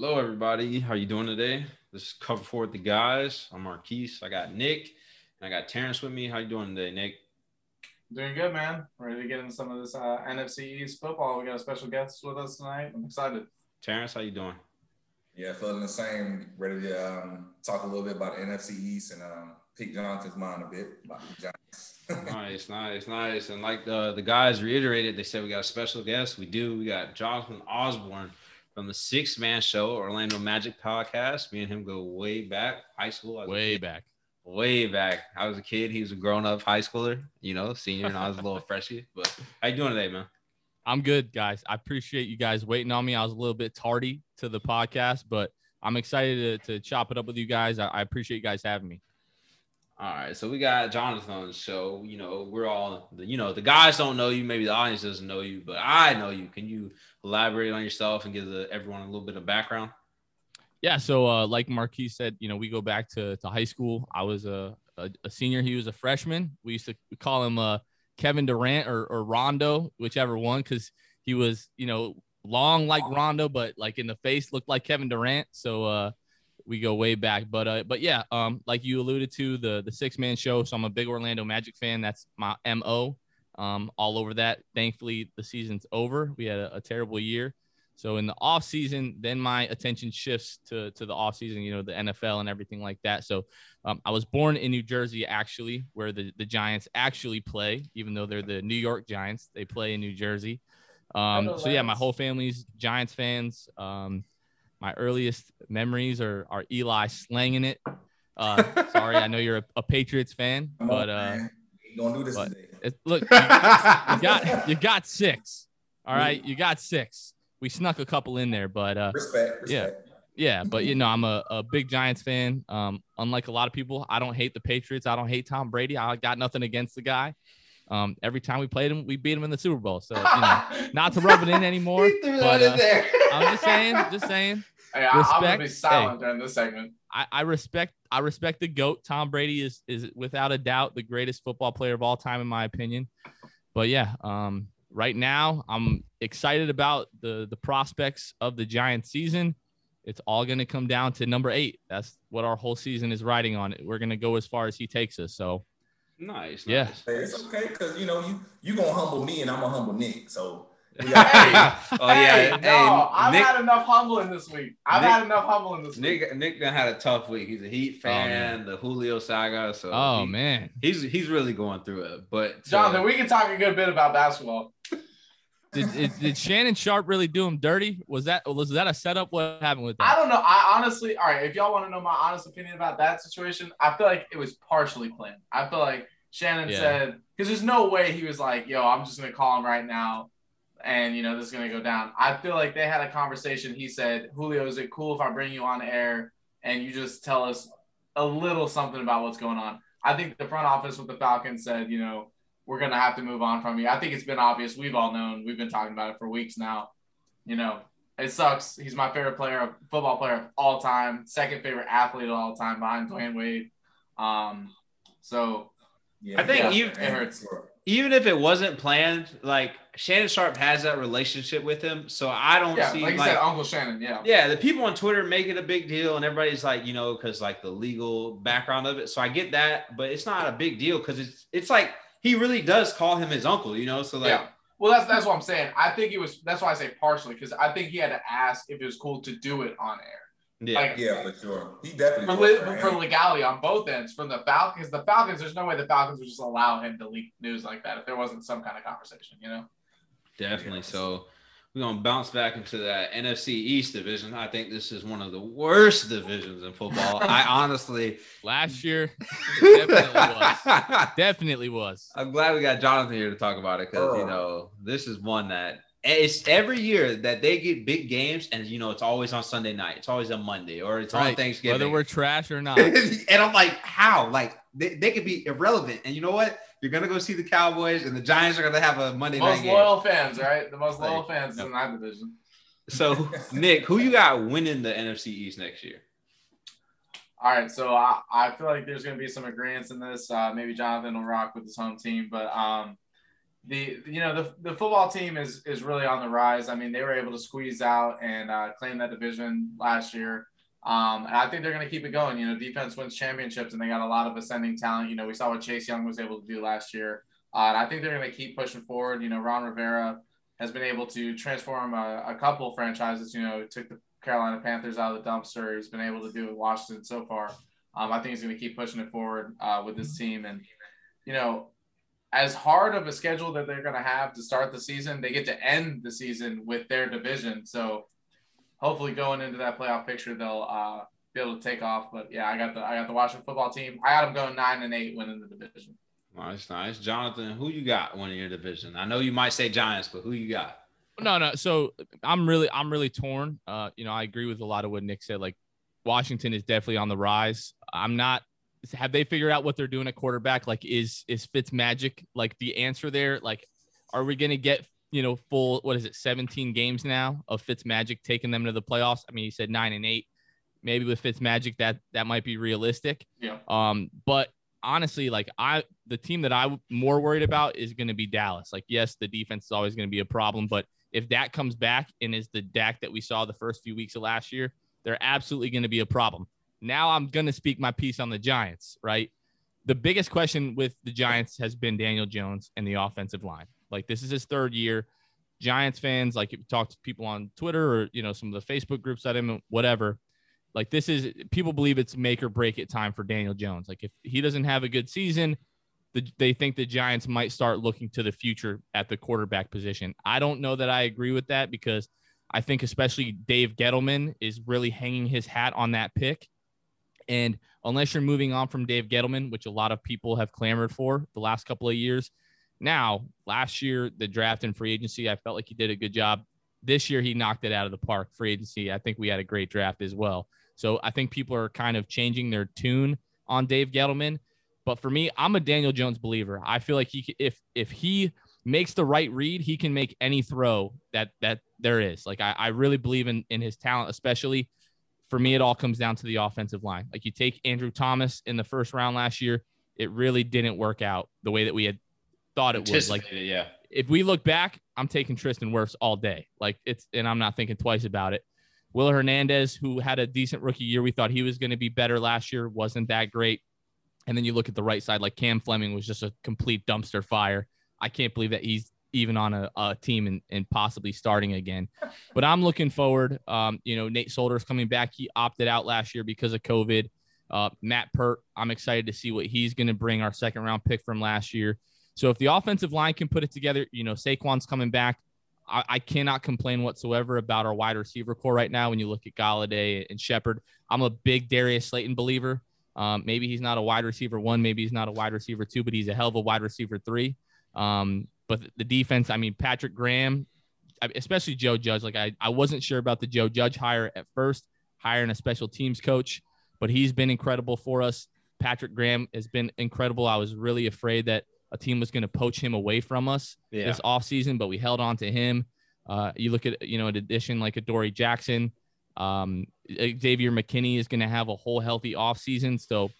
Hello, everybody. How you doing today? This is Cover For the Guys. I'm Marquise. I got Nick and I got Terrence with me. How you doing today, Nick? Doing good, man. Ready to get into some of this uh, NFC East football. We got a special guest with us tonight. I'm excited. Terrence, how you doing? Yeah, feeling the same. Ready to um, talk a little bit about the NFC East and um, pick Jonathan's mind a bit about the Giants. nice, nice, nice. And like the the guys reiterated, they said we got a special guest. We do. We got Jonathan Osborne from the Six Man Show, Orlando Magic podcast. Me and him go way back, high school. Way back. Way back. I was a kid. He was a grown up high schooler, you know, senior, and I was a little freshie. But how you doing today, man? I'm good, guys. I appreciate you guys waiting on me. I was a little bit tardy to the podcast, but I'm excited to, to chop it up with you guys. I, I appreciate you guys having me. All right, so we got Jonathan show. You know, we're all, you know, the guys don't know you, maybe the audience doesn't know you, but I know you. Can you elaborate on yourself and give the, everyone a little bit of background? Yeah, so uh, like Marquis said, you know, we go back to, to high school. I was a, a, a senior. He was a freshman. We used to call him uh, Kevin Durant or, or Rondo, whichever one, because he was, you know, long like Rondo, but like in the face looked like Kevin Durant. So uh, we go way back. But uh, but yeah, um, like you alluded to the the six man show. So I'm a big Orlando Magic fan. That's my mo. Um, all over that. Thankfully, the season's over. We had a, a terrible year. So in the off season, then my attention shifts to to the off season. You know, the NFL and everything like that. So um, I was born in New Jersey, actually, where the the Giants actually play, even though they're the New York Giants. They play in New Jersey. Um, so yeah, my whole family's Giants fans. Um, my earliest memories are are Eli slanging it. Uh, sorry, I know you're a, a Patriots fan, but uh, don't do this today. It, look, you, you, got you got six. All right, you got six. We snuck a couple in there, but uh, respect, respect. yeah. Yeah, but you know, I'm a, a big Giants fan. Um, unlike a lot of people, I don't hate the Patriots. I don't hate Tom Brady. I got nothing against the guy. Um, every time we played him, we beat him in the Super Bowl. So, you know, not to rub it in anymore. but, uh, I'm just saying, just saying. Hey, respect, I'm gonna be silent hey, during this segment. I, I respect I respect the GOAT. Tom Brady is is without a doubt the greatest football player of all time, in my opinion. But yeah, um, right now I'm excited about the the prospects of the Giants season. It's all going to come down to number eight. That's what our whole season is riding on. We're going to go as far as he takes us. So nice. Yeah, nice. It's okay because you know you you gonna humble me and I'm gonna humble Nick. So hey, oh yeah, hey, no, I've Nick, had enough humbling this week. I've Nick, had enough humbling this Nick, week. Nick Nick done had a tough week. He's a Heat oh, fan, oh, the Julio saga. So oh he, man, he's he's really going through it. But Jonathan, uh, we can talk a good bit about basketball. Did, did, did, Shannon Sharpe really do him dirty? Was that was that a setup? What happened with that? I don't know. I honestly, all right. If y'all want to know my honest opinion about that situation, I feel like it was partially planned. I feel like Shannon yeah. said because there's no way he was like, "Yo, I'm just gonna call him right now." and you know this is gonna go down. I feel like they had a conversation. He said, "Julio, is it cool if I bring you on air and you just tell us a little something about what's going on?" I think the front office with the Falcons said, "You know, we're gonna have to move on from you." I think it's been obvious. We've all known. We've been talking about it for weeks now. You know, it sucks. He's my favorite player, football player of all time, second favorite athlete of all time behind Dwyane Wade. Um, so yeah, I think yeah, even, it hurts. Even if it wasn't planned, like Shannon Sharpe has that relationship with him, so I don't yeah, see like you like, said, Uncle Shannon. Yeah, yeah. The people on Twitter make it a big deal, and everybody's like, you know, because like the legal background of it. So I get that, but it's not a big deal because it's it's like he really does call him his uncle, you know. So like, yeah. Well, that's that's what I'm saying. I think it was. That's why I say partially because I think he had to ask if it was cool to do it on air. Yeah, like, yeah, for sure. He definitely for, for, legality on both ends from the Falcons. The Falcons, there's no way the Falcons would just allow him to leak news like that if there wasn't some kind of conversation, you know. Definitely. So we're gonna bounce back into that NFC East division. I think this is one of the worst divisions in football. I honestly last year definitely was. Definitely was. I'm glad we got Jonathan here to talk about it because oh. you know this is one that it's every year that they get big games, and you know it's always on Sunday night. It's always on Monday or it's right. on Thanksgiving, whether we're trash or not. and I'm like, how? Like they, they could be irrelevant, and you know what? You're gonna go see the Cowboys, and the Giants are gonna have a Monday most night game. Most loyal fans, right? The most loyal fans yep. in that division. So, Nick, who you got winning the NFC East next year? All right, so I, I feel like there's going to be some agreements in this. Uh, maybe Jonathan will rock with his home team, but um, the you know the, the football team is is really on the rise. I mean, they were able to squeeze out and uh, claim that division last year. Um, and I think they're going to keep it going. You know, defense wins championships, and they got a lot of ascending talent. You know, we saw what Chase Young was able to do last year. Uh, and I think they're going to keep pushing forward. You know, Ron Rivera has been able to transform a, a couple franchises. You know, took the Carolina Panthers out of the dumpster. He's been able to do it with Washington so far. Um, I think he's going to keep pushing it forward uh, with this team. And, you know, as hard of a schedule that they're going to have to start the season, they get to end the season with their division. So hopefully going into that playoff picture, they'll uh, be able to take off. But yeah, I got the I got the Washington football team. I got them going nine and eight, winning the division. Nice, nice. Jonathan, who you got winning your division? I know you might say Giants, but who you got? No, no. So I'm really, I'm really torn. Uh, you know, I agree with a lot of what Nick said. Like Washington is definitely on the rise. I'm not. Have they figured out what they're doing at quarterback? Like, is is Fitz magic like the answer there? Like, are we gonna get you know full what is it 17 games now of Fitz magic taking them to the playoffs? I mean, he said nine and eight. Maybe with Fitz magic, that that might be realistic. Yeah. Um, but honestly, like I, the team that I'm more worried about is going to be Dallas. Like, yes, the defense is always going to be a problem, but if that comes back and is the Dak that we saw the first few weeks of last year, they're absolutely going to be a problem. Now I'm going to speak my piece on the Giants, right? The biggest question with the Giants has been Daniel Jones and the offensive line. Like this is his third year. Giants fans, like you talk to people on Twitter or you know some of the Facebook groups that him, whatever. Like this is people believe it's make or break it time for Daniel Jones. Like if he doesn't have a good season, the, they think the Giants might start looking to the future at the quarterback position. I don't know that I agree with that because I think especially Dave Gettleman is really hanging his hat on that pick. And unless you're moving on from Dave Gettleman, which a lot of people have clamored for the last couple of years, now last year the draft and free agency, I felt like he did a good job. This year he knocked it out of the park. Free agency, I think we had a great draft as well. So I think people are kind of changing their tune on Dave Gettleman. But for me, I'm a Daniel Jones believer. I feel like he if if he makes the right read, he can make any throw that that there is. Like I, I really believe in in his talent, especially for me, it all comes down to the offensive line. Like you take Andrew Thomas in the first round last year, it really didn't work out the way that we had thought it would. Like yeah. If we look back, I'm taking Tristan Wirfs all day. Like it's and I'm not thinking twice about it. Will Hernandez, who had a decent rookie year, we thought he was going to be better last year, wasn't that great. And then you look at the right side, like Cam Fleming was just a complete dumpster fire. I can't believe that he's even on a, a team and, and possibly starting again. But I'm looking forward. Um, you know, Nate Solder's coming back. He opted out last year because of COVID. Uh, Matt Peart, I'm excited to see what he's going to bring our second round pick from last year. So if the offensive line can put it together, you know, Saquon's coming back. I, I, cannot complain whatsoever about our wide receiver core right now. When you look at Golladay and Shepard, I'm a big Darius Slayton believer. Um, maybe he's not a wide receiver one, maybe he's not a wide receiver two, but he's a hell of a wide receiver three. Um, but the defense, I mean, Patrick Graham, especially Joe Judge. Like I, I wasn't sure about the Joe Judge hire at first, hiring a special teams coach, but he's been incredible for us. Patrick Graham has been incredible. I was really afraid that a team was going to poach him away from us yeah. this offseason, but we held on to him. Uh, you look at, you know, an addition like a Dory Jackson. Um, Xavier McKinney is going to have a whole healthy offseason. So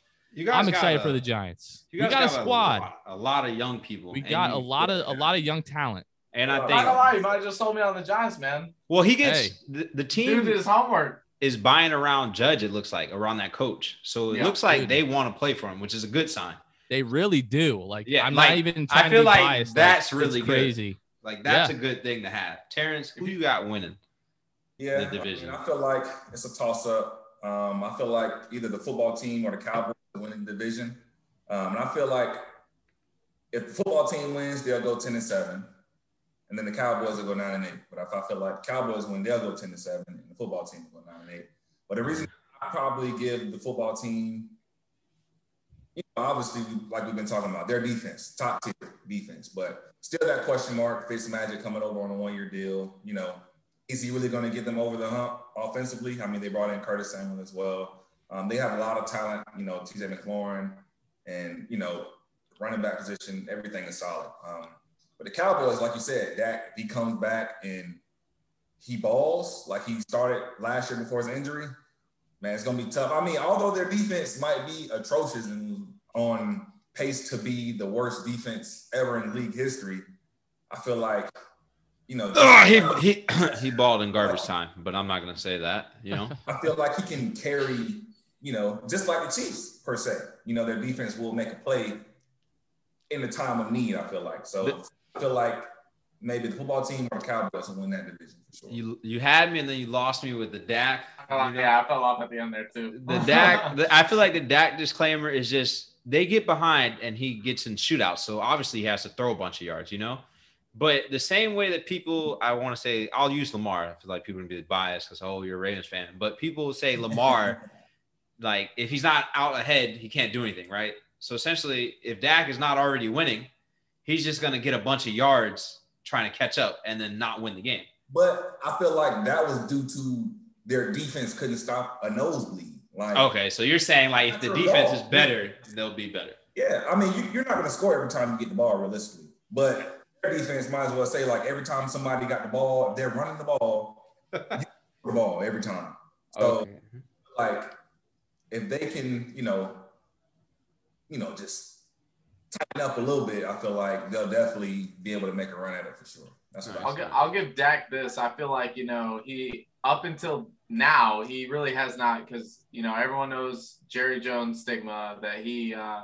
I'm excited a, for the Giants. we got, got a squad, a lot, a lot, of young people. We got a lot of a lot of young talent. And I think I don't lie, you might have just told me on the Giants, man. Well, he gets hey. the, the team Dude, his homework is buying around Judge. It looks like around that coach, so it yeah, looks like dude. they want to play for him, which is a good sign. They really do. Like, yeah, I'm like, not even. I feel like biased. that's like, really crazy. Good. Like that's yeah. a good thing to have. Terrence, who you got winning? Yeah, the division. I, mean, I feel like it's a toss up. Um, I feel like either the football team or the Cowboys winning the division. Um, and I feel like if the football team wins, they'll go ten and seven, and then the Cowboys will go nine and eight. But if I feel like Cowboys win, they'll go ten and seven, and the football team will go nine and eight. But the reason I probably give the football team you know, obviously, like we've been talking about, their defense, top tier defense, but still that question mark. Fitz Magic coming over on a one year deal. You know, is he really going to get them over the hump offensively? I mean, they brought in Curtis Samuel as well. Um, they have a lot of talent. You know, T.J. McLaurin, and you know, running back position, everything is solid. Um, but the Cowboys, like you said, Dak, he comes back and he balls like he started last year before his injury man, it's gonna be tough. I mean, although their defense might be atrocious and on pace to be the worst defense ever in league history, I feel like, you know, ah, he he he balled in garbage time, but I'm not gonna say that. You know, I feel like he can carry, you know, just like the Chiefs per se. You know, their defense will make a play in the time of need. I feel like so. But, I feel like maybe the football team or the Cowboys will win that division for sure. You you had me and then you lost me with the Dak. I yeah, I fell off at the end there too. The Dak, the, I feel like the Dak disclaimer is just they get behind and he gets in shootouts, so obviously he has to throw a bunch of yards, you know. But the same way that people, I want to say, I'll use Lamar. I feel like people are gonna be biased because oh, you're a Ravens fan. But people say Lamar, like if he's not out ahead, he can't do anything, right? So essentially, if Dak is not already winning, he's just gonna get a bunch of yards trying to catch up and then not win the game. But I feel like that was due to their defense couldn't stop a nosebleed. Like, okay, so you're saying like if the defense is better, they'll be better. Yeah, I mean you, are not going to score every time you get the ball realistically, but their defense might as well say like every time somebody got the ball, they're running the ball, the ball every time. So okay. like if they can, you know, you know, just tighten up a little bit, I feel like they'll definitely be able to make a run at it for sure. That's what I'll, give, I'll give Dak this. I feel like you know he up until now he really has not because you know everyone knows Jerry Jones stigma that he uh,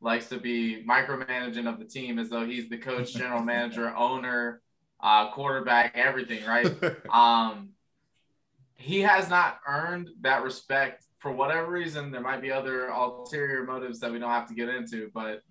likes to be micromanaging of the team as though he's the coach, general manager, owner, uh, quarterback, everything, right? um, he has not earned that respect for whatever reason. There might be other ulterior motives that we don't have to get into, but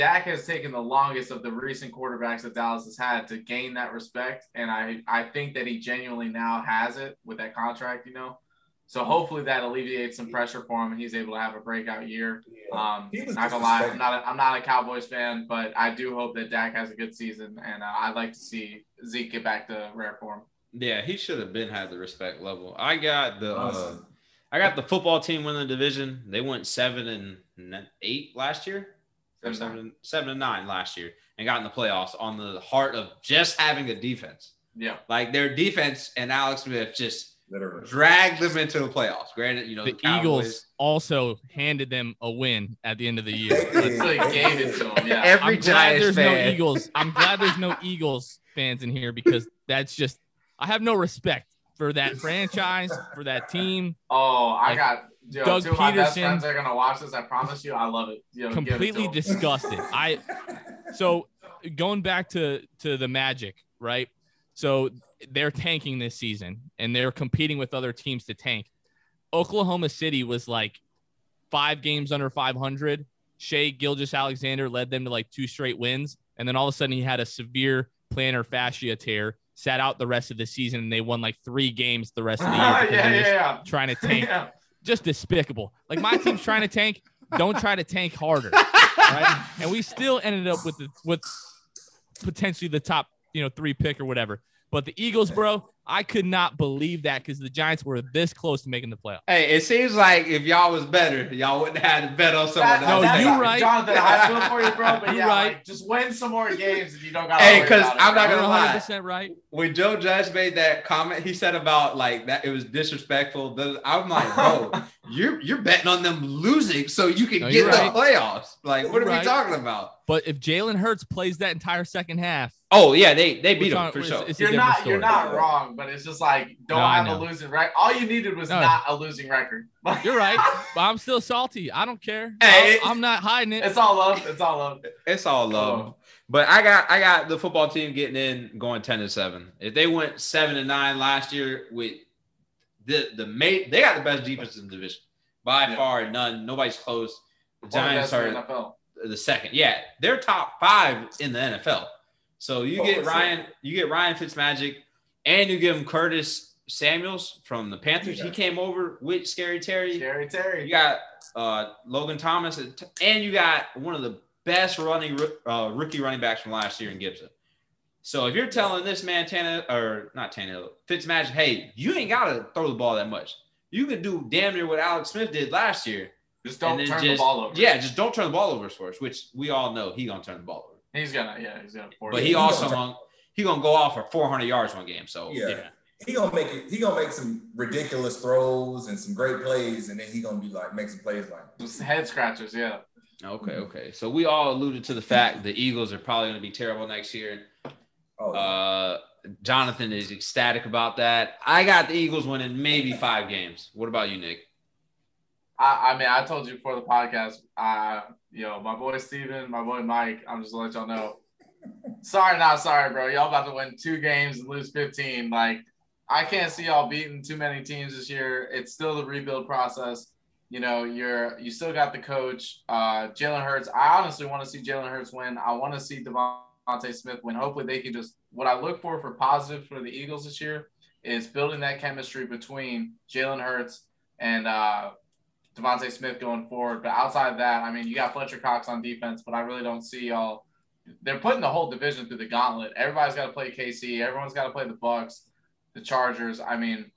Dak has taken the longest of the recent quarterbacks that Dallas has had to gain that respect, and I I think that he genuinely now has it with that contract, you know. So hopefully that alleviates some pressure for him, and he's able to have a breakout year. Um, not gonna lie, I'm not a, I'm not a Cowboys fan, but I do hope that Dak has a good season, and uh, I'd like to see Zeke get back to rare form. Yeah, he should have been had the respect level. I got the uh, I got the football team winning the division. They went seven and eight last year seven, seven, seven and nine last year and got in the playoffs on the heart of just having a defense. Yeah. Like their defense and Alex Smith just Literally. dragged them into the playoffs. Granted, you know, the, the Eagles also handed them a win at the end of the year. gave it to them. Yeah. Every I'm glad there's fan. no Eagles. I'm glad there's no Eagles fans in here because that's just I have no respect for that franchise, for that team. Oh, I like, got Yo, Doug two Pederson. my best friends are gonna watch this. I promise you, I love it. Yo, completely it disgusted. I so going back to to the Magic, right? So they're tanking this season and they're competing with other teams to tank. Oklahoma City was like five games under 500. Shai Gilgeous-Alexander led them to like two straight wins, and then all of a sudden he had a severe plantar fascia tear sat out the rest of the season and they won like three games the rest of the year. yeah, yeah, yeah. Trying to tank. yeah just despicable. Like my team's trying to tank. Don't try to tank harder. Right? And we still ended up with the, with potentially the top, you know, three pick or whatever. But the Eagles, bro, I could not believe that because the Giants were this close to making the playoffs. Hey, it seems like if y'all was better, y'all wouldn't have had to bet on someone else. No, you're right, Jonathan. I feel for you, bro. But you yeah, right. Like, just win some more games, and you don't got. Hey, because I'm not gonna lie. 100 right. When Joe Judge made that comment, he said about like that it was disrespectful. I'm like, bro, you're you're betting on them losing so you can no, get right. the playoffs. Like, what you're are right. we talking about? But if Jalen Hurts plays that entire second half, oh yeah, they they beat him for sure. You're not story. you're not wrong, but it's just like don't no, have a losing record. All you needed was no. not a losing record. you're right, but I'm still salty. I don't care. Hey, I'm, I'm not hiding it. It's all love. It's all love. It's all love. Oh. But I got I got the football team getting in going 10 to 7. If they went 7 to 9 last year with the the mate they got the best defense in the division. By yeah. far none. Nobody's close. The Giants are the, the second. Yeah, they're top 5 in the NFL. So you oh, get Ryan, you get Ryan Fitzmagic, and you give him Curtis Samuels from the Panthers. Yeah. He came over with Scary Terry. Scary Terry. You got uh, Logan Thomas, and you got one of the best running uh, rookie running backs from last year in Gibson. So if you're telling this man Tana or not Tana Fitzmagic, hey, you ain't gotta throw the ball that much. You can do damn near what Alex Smith did last year. Just don't turn just, the ball over. Yeah, just don't turn the ball over for us, which we all know he gonna turn the ball over. He's gonna, yeah, he's gonna. But he also gonna, he gonna go off for 400 yards one game. So yeah. yeah. He gonna make it. He gonna make some ridiculous throws and some great plays, and then he gonna be like make some plays like just head scratchers. Yeah. Okay, okay. So we all alluded to the fact the Eagles are probably going to be terrible next year. Oh. Uh, Jonathan is ecstatic about that. I got the Eagles winning maybe five games. What about you, Nick? I, I mean, I told you before the podcast. Uh, know, my boy Steven, my boy Mike. I'm just gonna let y'all know. sorry, not sorry, bro. Y'all about to win two games and lose 15. Like, I can't see y'all beating too many teams this year. It's still the rebuild process. You know, you're you still got the coach, uh, Jalen Hurts. I honestly want to see Jalen Hurts win. I want to see DeVonta Smith win. Hopefully, they can just. What I look for for positive for the Eagles this year is building that chemistry between Jalen Hurts and uh, DeVonta Smith going forward. But outside of that, I mean, you got Fletcher Cox on defense, but I really don't see y'all. They're putting the whole division through the gauntlet. Everybody's got to play KC. Everyone's got to play the Bucs, the Chargers. I mean,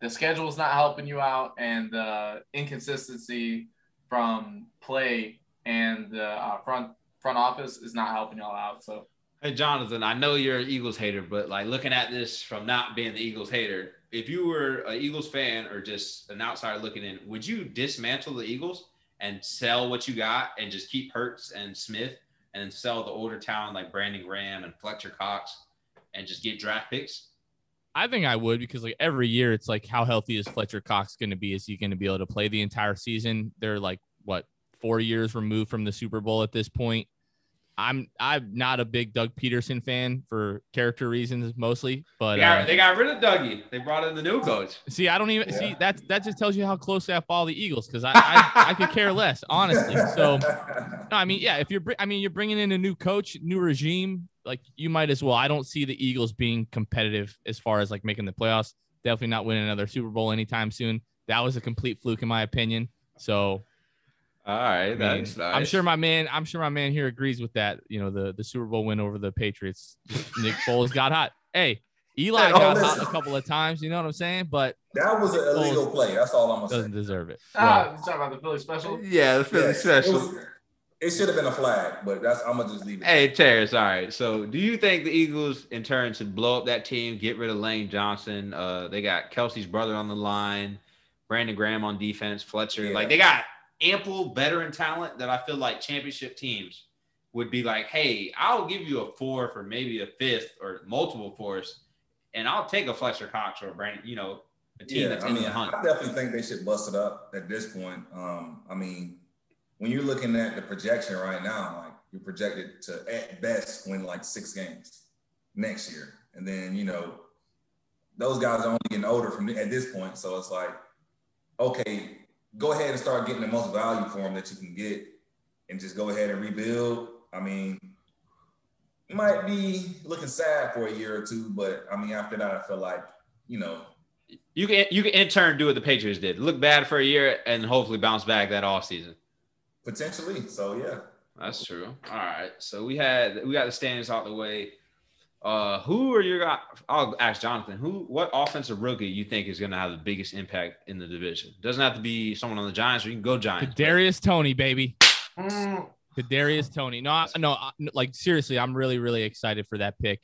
the schedule is not helping you out, and the inconsistency from play and the uh, front front office is not helping y'all out. So. Hey Jonathan, I know you're an Eagles hater, but like looking at this from not being the Eagles hater, if you were an Eagles fan or just an outsider looking in, would you dismantle the Eagles and sell what you got and just keep Hurts and Smith and then sell the older talent like Brandon Graham and Fletcher Cox and just get draft picks? I think I would because like every year it's like how healthy is Fletcher Cox going to be? Is he going to be able to play the entire season? They're like what four years removed from the Super Bowl at this point. I'm I'm not a big Doug Pederson fan for character reasons mostly, but they got, uh, they got rid of Dougie. They brought in the new coach. See, I don't even yeah. see that. That just tells you how close I follow the Eagles because I, I I could care less honestly. So no, I mean yeah, if you're I mean you're bringing in a new coach, new regime, like you might as well. I don't see the Eagles being competitive as far as like making the playoffs. Definitely not winning another Super Bowl anytime soon. That was a complete fluke in my opinion. So all right, I mean, nice. I'm sure my man. I'm sure my man here agrees with that. You know, the the Super Bowl win over the Patriots. Nick Foles got hot. Hey, Eli got hot a couple of times. You know what I'm saying? But that was an illegal play. That's all I'm gonna doesn't say. deserve it. Ah, you talking about the Philly special? Yeah, the Philly yes, special. It, was, it, should have been a flag, but that's I'm gonna just leave it. Hey, Terrence. All right. So, do you think the Eagles, in turn, should blow up that team, get rid of Lane Johnson? Uh, they got Kelce's brother on the line, Brandon Graham on defense, Fletcher. Yeah. Like they got ample veteran talent that I feel like championship teams would be like, hey, I'll give you a fourth or maybe a fifth or multiple fours, and I'll take a Fletcher Cox or a Brandon, you know, a team yeah, that's I mean, in the hunt. I definitely think they should bust it up at this point. Um, I mean, when you're looking at the projection right now, like you're projected to at best win like six games next year. And then, you know, those guys are only getting older from at this point. So it's like, okay, go ahead and start getting the most value for them that you can get and just go ahead and rebuild. I mean, might be looking sad for a year or two, but I mean, after that, I feel like, you know, you can you can in turn do what the Patriots did. Look bad for a year and hopefully bounce back that off season. Potentially. So yeah. That's true. All right. So we had we got the standings out the way. Uh, who are your guys? I'll ask Jonathan. Who, what offensive rookie you think is going to have the biggest impact in the division? Doesn't have to be someone on the Giants, or you can go Giants. Darius Toney, baby. Mm. Darius Toney. No, no, like seriously, I'm really, really excited for that pick.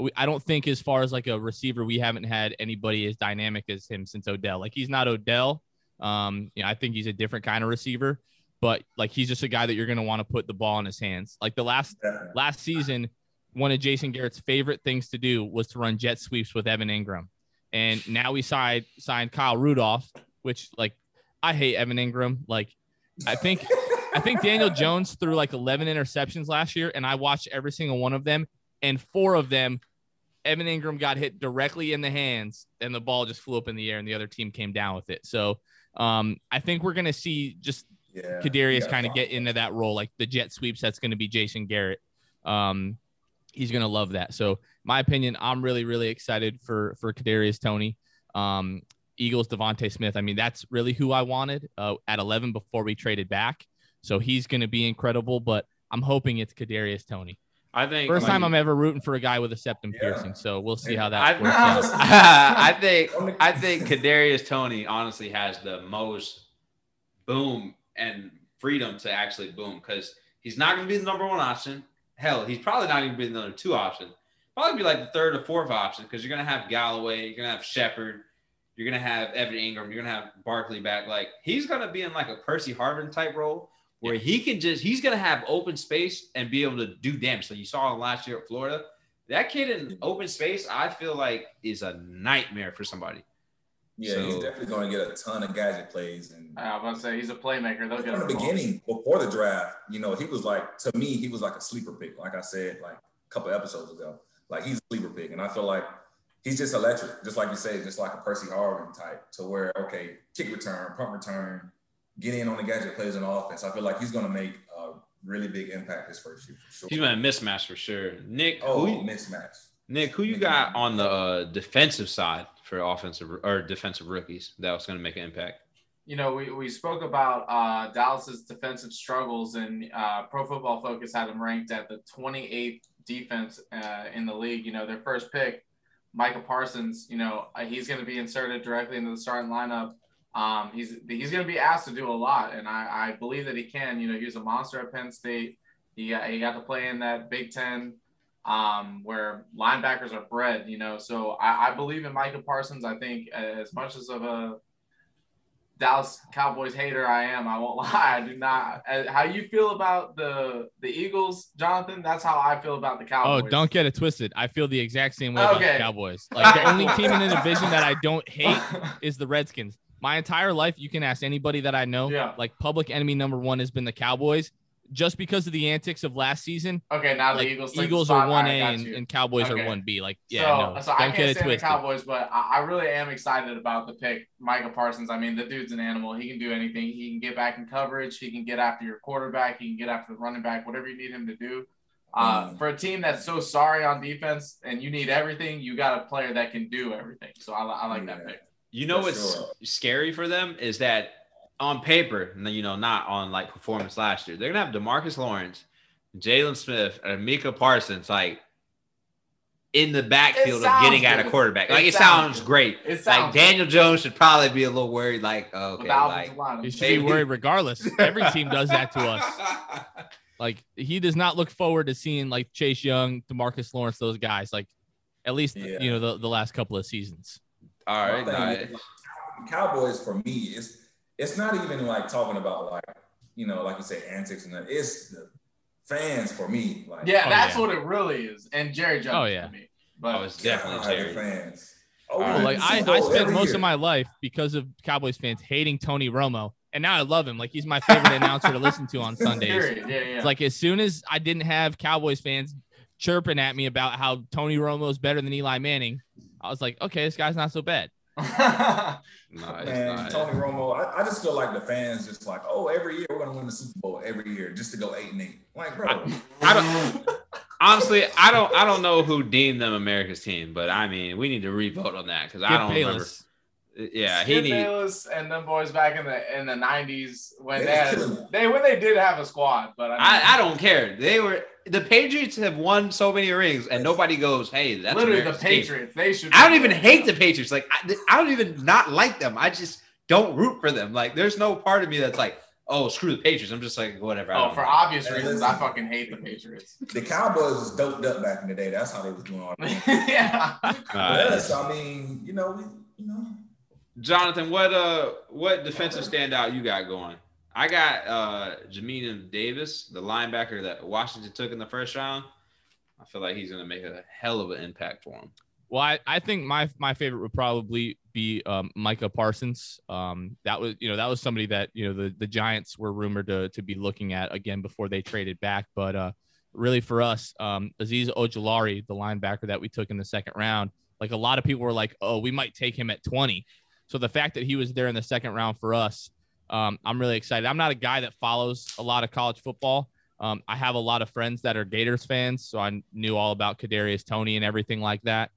We, I don't think as far as like a receiver, we haven't had anybody as dynamic as him since Odell. Like he's not Odell. Um, you know, I think he's a different kind of receiver, but like he's just a guy that you're going to want to put the ball in his hands. Like the last last season one of Jason Garrett's favorite things to do was to run jet sweeps with Evan Engram. And now we signed signed Kyle Rudolph, which like I hate Evan Engram. Like I think I think Daniel Jones threw like 11 interceptions last year, and I watched every single one of them, and four of them, Evan Engram got hit directly in the hands, and the ball just flew up in the air, and the other team came down with it. So um, I think we're gonna see just yeah, Kadarius kind of get into that role, like the jet sweeps. That's going to be Jason Garrett. Um, he's going to love that. So, my opinion, I'm really, really excited for for Kadarius Toney, Um, Eagles DeVonta Smith. I mean, that's really who I wanted uh, at 11 before we traded back. So he's going to be incredible. But I'm hoping it's Kadarius Toney. I think first time I'm ever rooting for a guy with a septum yeah. piercing. So we'll see how that I, works out. I think I think Kadarius Toney honestly has the most boom and freedom to actually boom because he's not going to be the number one option. Hell, he's probably not even be the number two option. Probably be like the third or fourth option because you're gonna have Golladay, you're gonna have Shepard, you're gonna have Evan Engram, you're gonna have Barkley back. Like he's gonna be in like a Percy Harvin type role where yeah. he can just he's gonna have open space and be able to do damage. So you saw him last year at Florida. That kid in open space, I feel like is a nightmare for somebody. Yeah, so, he's definitely going to get a ton of gadget plays. And I was going to say he's a playmaker. They'll get from the beginning, before the draft, you know, he was like to me, he was like a sleeper pick. Like I said, like a couple episodes ago, like he's a sleeper pick, and I feel like he's just electric, just like you say, just like a Percy Harvin type. To where okay, kick return, punt return, get in on the gadget plays on offense. I feel like he's going to make a really big impact his first year for sure. He's going to mismatch for sure. Nick, oh, who, mismatch. Nick, who you got on the uh, defensive side for offensive or defensive rookies that was going to make an impact? You know, we, we spoke about uh, Dallas's defensive struggles, and uh, Pro Football Focus had them ranked at the 28th defense uh, in the league. You know, their first pick, Micah Parsons. You know, uh, he's going to be inserted directly into the starting lineup. Um, he's he's going to be asked to do a lot, and I, I believe that he can. You know, he was a monster at Penn State. He he got to play in that Big Ten um, where linebackers are bred, you know. So I, I, believe in Micah Parsons. I think as much as of a Dallas Cowboys hater I am, I won't lie. I do not. How you feel about the the Eagles, Jonathan? That's how I feel about the Cowboys. Oh, don't get it twisted. I feel the exact same way okay. about the Cowboys. Like the only team in the division that I don't hate is the Redskins. My entire life, you can ask anybody that I know. Yeah. Like public enemy number one has been the Cowboys just because of the antics of last season. Okay, now like, the Eagles. Eagles are one A and, and, Cowboys okay. are one B. Like, yeah, so, no, so I can't stand the Cowboys, but I, I, really am excited about the pick, Micah Parsons. I mean, the dude's an animal. He can do anything. He can get back in coverage. He can get after your quarterback. He can get after the running back. Whatever you need him to do. Uh, mm. for a team that's so sorry on defense and you need everything, you got a player that can do everything. So I, I like yeah. that pick. You know for what's sure. scary for them is that on paper, you know, not on like performance last year, they're gonna have Demarcus Lawrence, Jaylon Smith, and Micah Parsons like in the backfield of getting good. at a quarterback. Like it, it sounds, sounds great. It sounds like Daniel good. Jones should probably be a little worried. Like, oh, okay, like he should be worried regardless. Every team does that to us. Like he does not look forward to seeing like Chase Young, Demarcus Lawrence, those guys. Like at least yeah. you know the, the last couple of seasons. All right, nice. Cowboys for me is it's not even like talking about like you know like you say antics and that. It's the fans for me. Like yeah, oh, that's yeah. what it really is. And Jerry Jones oh, yeah. for me. But oh, it's definitely Jerry fans. Oh, like I, I spent most year. of my life because of Cowboys fans hating Tony Romo. And now I love him. Like he's my favorite announcer to listen to on Sundays. Yeah, yeah. It's like as soon as I didn't have Cowboys fans chirping at me about how Tony Romo is better than Eli Manning, I was like, okay, this guy's not so bad. no, Man, Tony Romo, I, I, just feel like the fans just like, oh, every year we're gonna win the Super Bowl every year just to go eight and eight. Like, bro, I, I don't. honestly, I don't. I don't know who deemed them America's team, but I mean, we need to revote on that because I don't Bayless. remember. Yeah, Skip he need Bayless and them boys back in the in the nineties when they had, they when they did have a squad, but I, mean, I, I don't care. They were the Patriots have won so many rings, and nobody goes, "Hey, that's literally the Patriots." Team. They should. I don't even hate the Patriots. Like I, I, don't even not like them. I just don't root for them. Like there's no part of me that's like, "Oh, screw the Patriots." I'm just like, whatever. Oh, for know. obvious reasons, I fucking hate the Patriots. The Cowboys was doped up back in the day. That's how they was doing all. yeah. yes, I mean, you know, we, you know. Jonathan, what uh, what defensive standout you got going? I got uh Jamin Davis, the linebacker that Washington took in the first round. I feel like he's going to make a hell of an impact for him. Well, I, I think my my favorite would probably be um, Micah Parsons. Um, that was you know that was somebody that you know the, the Giants were rumored to to be looking at again before they traded back. But uh, really for us, um, Azeez Ojulari, the linebacker that we took in the second round, like a lot of people were like, oh, we might take him at 20. So the fact that he was there in the second round for us um, I'm really excited. I'm not a guy that follows a lot of college football. Um, I have a lot of friends that are Gators fans, so I knew all about Kadarius Toney and everything like that.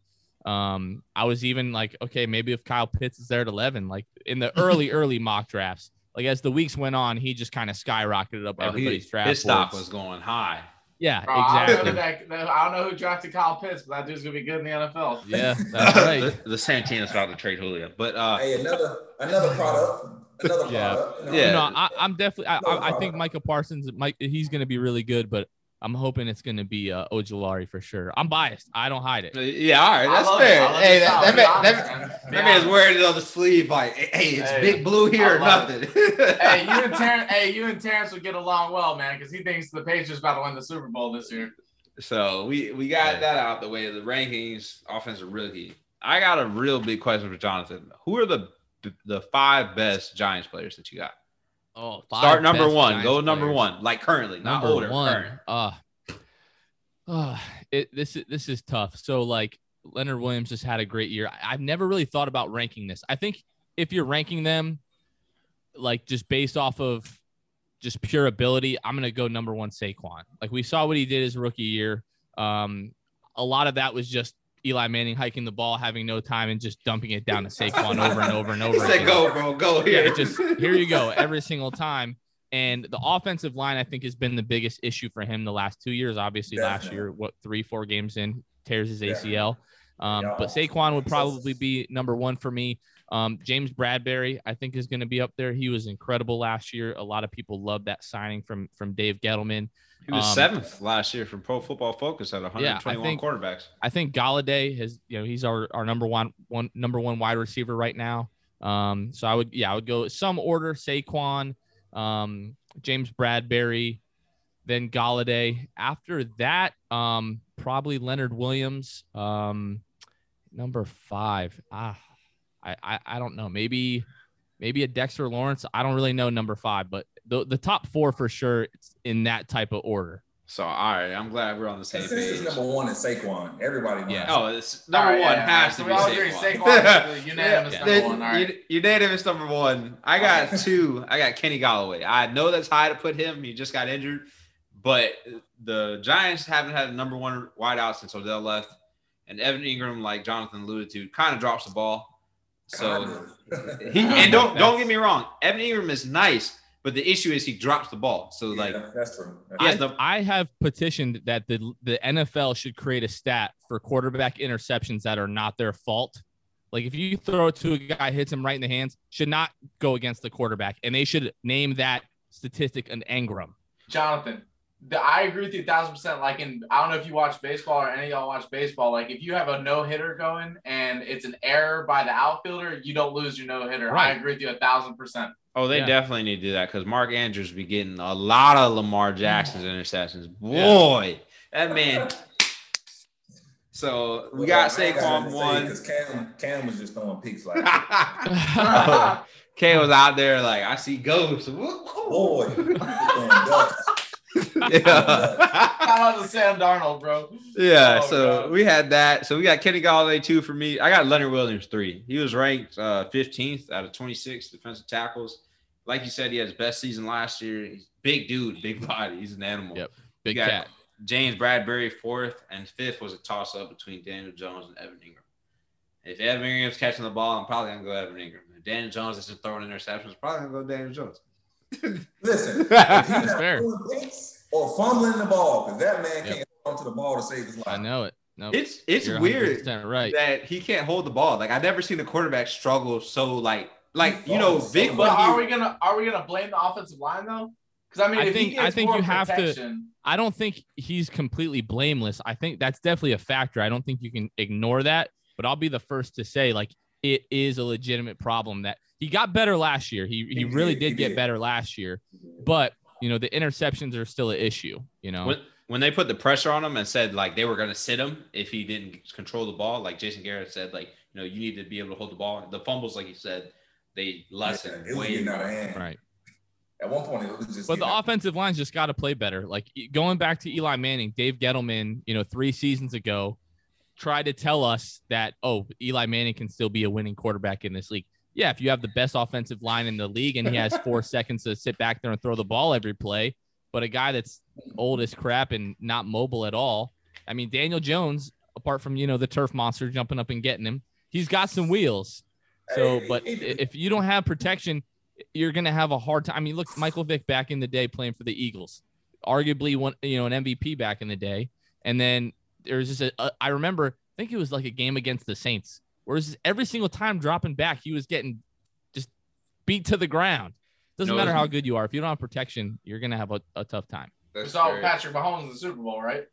Um, I was even like, okay, maybe if Kyle Pitts is there at 11, like in the early, early mock drafts, like as the weeks went on, he just kind of skyrocketed up oh, everybody's he, draft. His stock was going high. Yeah, Bro, exactly. I don't, that, I don't, know who drafted Kyle Pitts, but that dude's gonna be good in the NFL. Yeah, that's right. the, the same team about to trade Julio, but uh, hey, another another product Another yeah, product, you know? yeah. You know, I, am definitely. I, I, I, think Micah Parsons, Mike, he's going to be really good. But I'm hoping it's going to be uh, Ojulari for sure. I'm biased. I don't hide it. Uh, yeah, all right, that's fair. Hey, that, that, man, that, that man's wearing it on the sleeve like, hey, it's hey, big blue here or nothing. hey, you and Terrence, hey, you and Terrence would get along well, man, because he thinks the Patriots about to win the Super Bowl this year. So we we got yeah. that out the way. The rankings, offensive rookie. I got a real big question for Jonathan. Who are the the five best Giants players that you got? Oh, start number one. Giants go number players. one, like currently, not number older. One. Current. Uh, uh, it, this is this is tough. So like Leonard Williams just had a great year. I, I've never really thought about ranking this. I think if you're ranking them, like just based off of just pure ability, I'm gonna go number one Saquon. Like we saw what he did his rookie year. Um, a lot of that was just Eli Manning hiking the ball, having no time, and just dumping it down to Saquon over and over and over. He said, "Go, bro, go here." Yeah, just here you go every single time. And the offensive line, I think, has been the biggest issue for him the last two years. Obviously, Definitely. last year, what three, four games in, tears his ACL. Um, yeah. But Saquon would probably be number one for me. Um, James Bradberry, I think, is going to be up there. He was incredible last year. A lot of people love that signing from from Dave Gettleman. He was um, seventh last year from Pro Football Focus at 121 yeah, think, quarterbacks. I think Golladay has, you know, he's our, our number one one number one wide receiver right now. Um, so I would, yeah, I would go some order: Saquon, um, James Bradberry, then Golladay. After that, um, probably Leonard Williams. Um, number five. Ah, I, I, I don't know. Maybe, maybe a Dexter Lawrence. I don't really know number five, but the, the top four for sure in that type of order. So all right, I'm glad we're on the same Since page. This number one is Saquon. Everybody knows. Yeah. Oh, it's number right, one yeah, has to be Saquon. Saquon unanimous yeah. number one. All right. Unanimous number one. I got two. I got Kenny Golladay. I know that's high to put him. He just got injured, but the Giants haven't had a number one wideout since Odell left, and Evan Engram, like Jonathan alluded to, kind of drops the ball. So he and don't don't get me wrong, Evan Engram is nice but the issue is he drops the ball. So yeah, like that's true. That's I, the, I have petitioned that the the NFL should create a stat for quarterback interceptions that are not their fault. Like if you throw it to a guy, hits him right in the hands, should not go against the quarterback, and they should name that statistic an Engram. Jonathan, the, I agree with you a thousand percent. Like in, I don't know if you watch baseball or any of y'all watch baseball. Like if you have a no hitter going and it's an error by the outfielder, you don't lose your no hitter. Right. I agree with you a thousand percent. Oh, they yeah. definitely need to do that because Mark Andrews be getting a lot of Lamar Jackson's interceptions. Boy, yeah. that man. So we well, got Saquon one because Cam Cam was just throwing peaks like. Cam was out there like I see ghosts. Boy, yeah. Shout out to Sam Darnold, bro. Yeah, oh, so God. we had that. So we got Kenny Golladay two for me. I got Leonard Williams three. He was ranked uh, 15th out of 26 defensive tackles like you said, he had his best season last year. He's big dude, big body. He's an animal. Yep, big cat. James Bradberry fourth and fifth was a toss up between Daniel Jones and Evan Engram. If Evan Engram's catching the ball, I'm probably gonna go Evan Engram. If Daniel Jones is just throwing interceptions, probably gonna go Daniel Jones. Listen, if he's fair. or fumbling the ball, because that man yep. can't hold to the ball to save his life. I know it. No, it's it's weird right. that he can't hold the ball. Like I've never seen a quarterback struggle so like like you know, Vic. But are we gonna are we gonna blame the offensive line though? Because I mean, I think I think you have to. I don't think he's completely blameless. I think that's definitely a factor. I don't think you can ignore that. But I'll be the first to say, like, it is a legitimate problem that he got better last year. He he really did get better last year, but you know the interceptions are still an issue. You know. When, when they put the pressure on him and said like they were going to sit him if he didn't control the ball, like Jason Garrett said, like you know you need to be able to hold the ball. The fumbles, like you said, they lessen yeah, way more. Right. At one point, it was just. But the offensive line's just got to play better. Like going back to Eli Manning, Dave Gettleman, you know, three seasons ago, tried to tell us that oh, Eli Manning can still be a winning quarterback in this league. Yeah, if you have the best offensive line in the league and he has four seconds to sit back there and throw the ball every play, but a guy that's old as crap and not mobile at all. I mean, Daniel Jones, apart from you know the turf monster jumping up and getting him, he's got some wheels. So, but if you don't have protection, you're going to have a hard time. I mean, look, Michael Vick back in the day playing for the Eagles, arguably one, you know, an MVP back in the day. And then there's just a, a I remember, I think it was like a game against the Saints, whereas every single time dropping back, he was getting just beat to the ground. Doesn't no, matter how good you are. If you don't have protection, you're going to have a, a tough time. we saw great. Patrick Mahomes in the Super Bowl, right?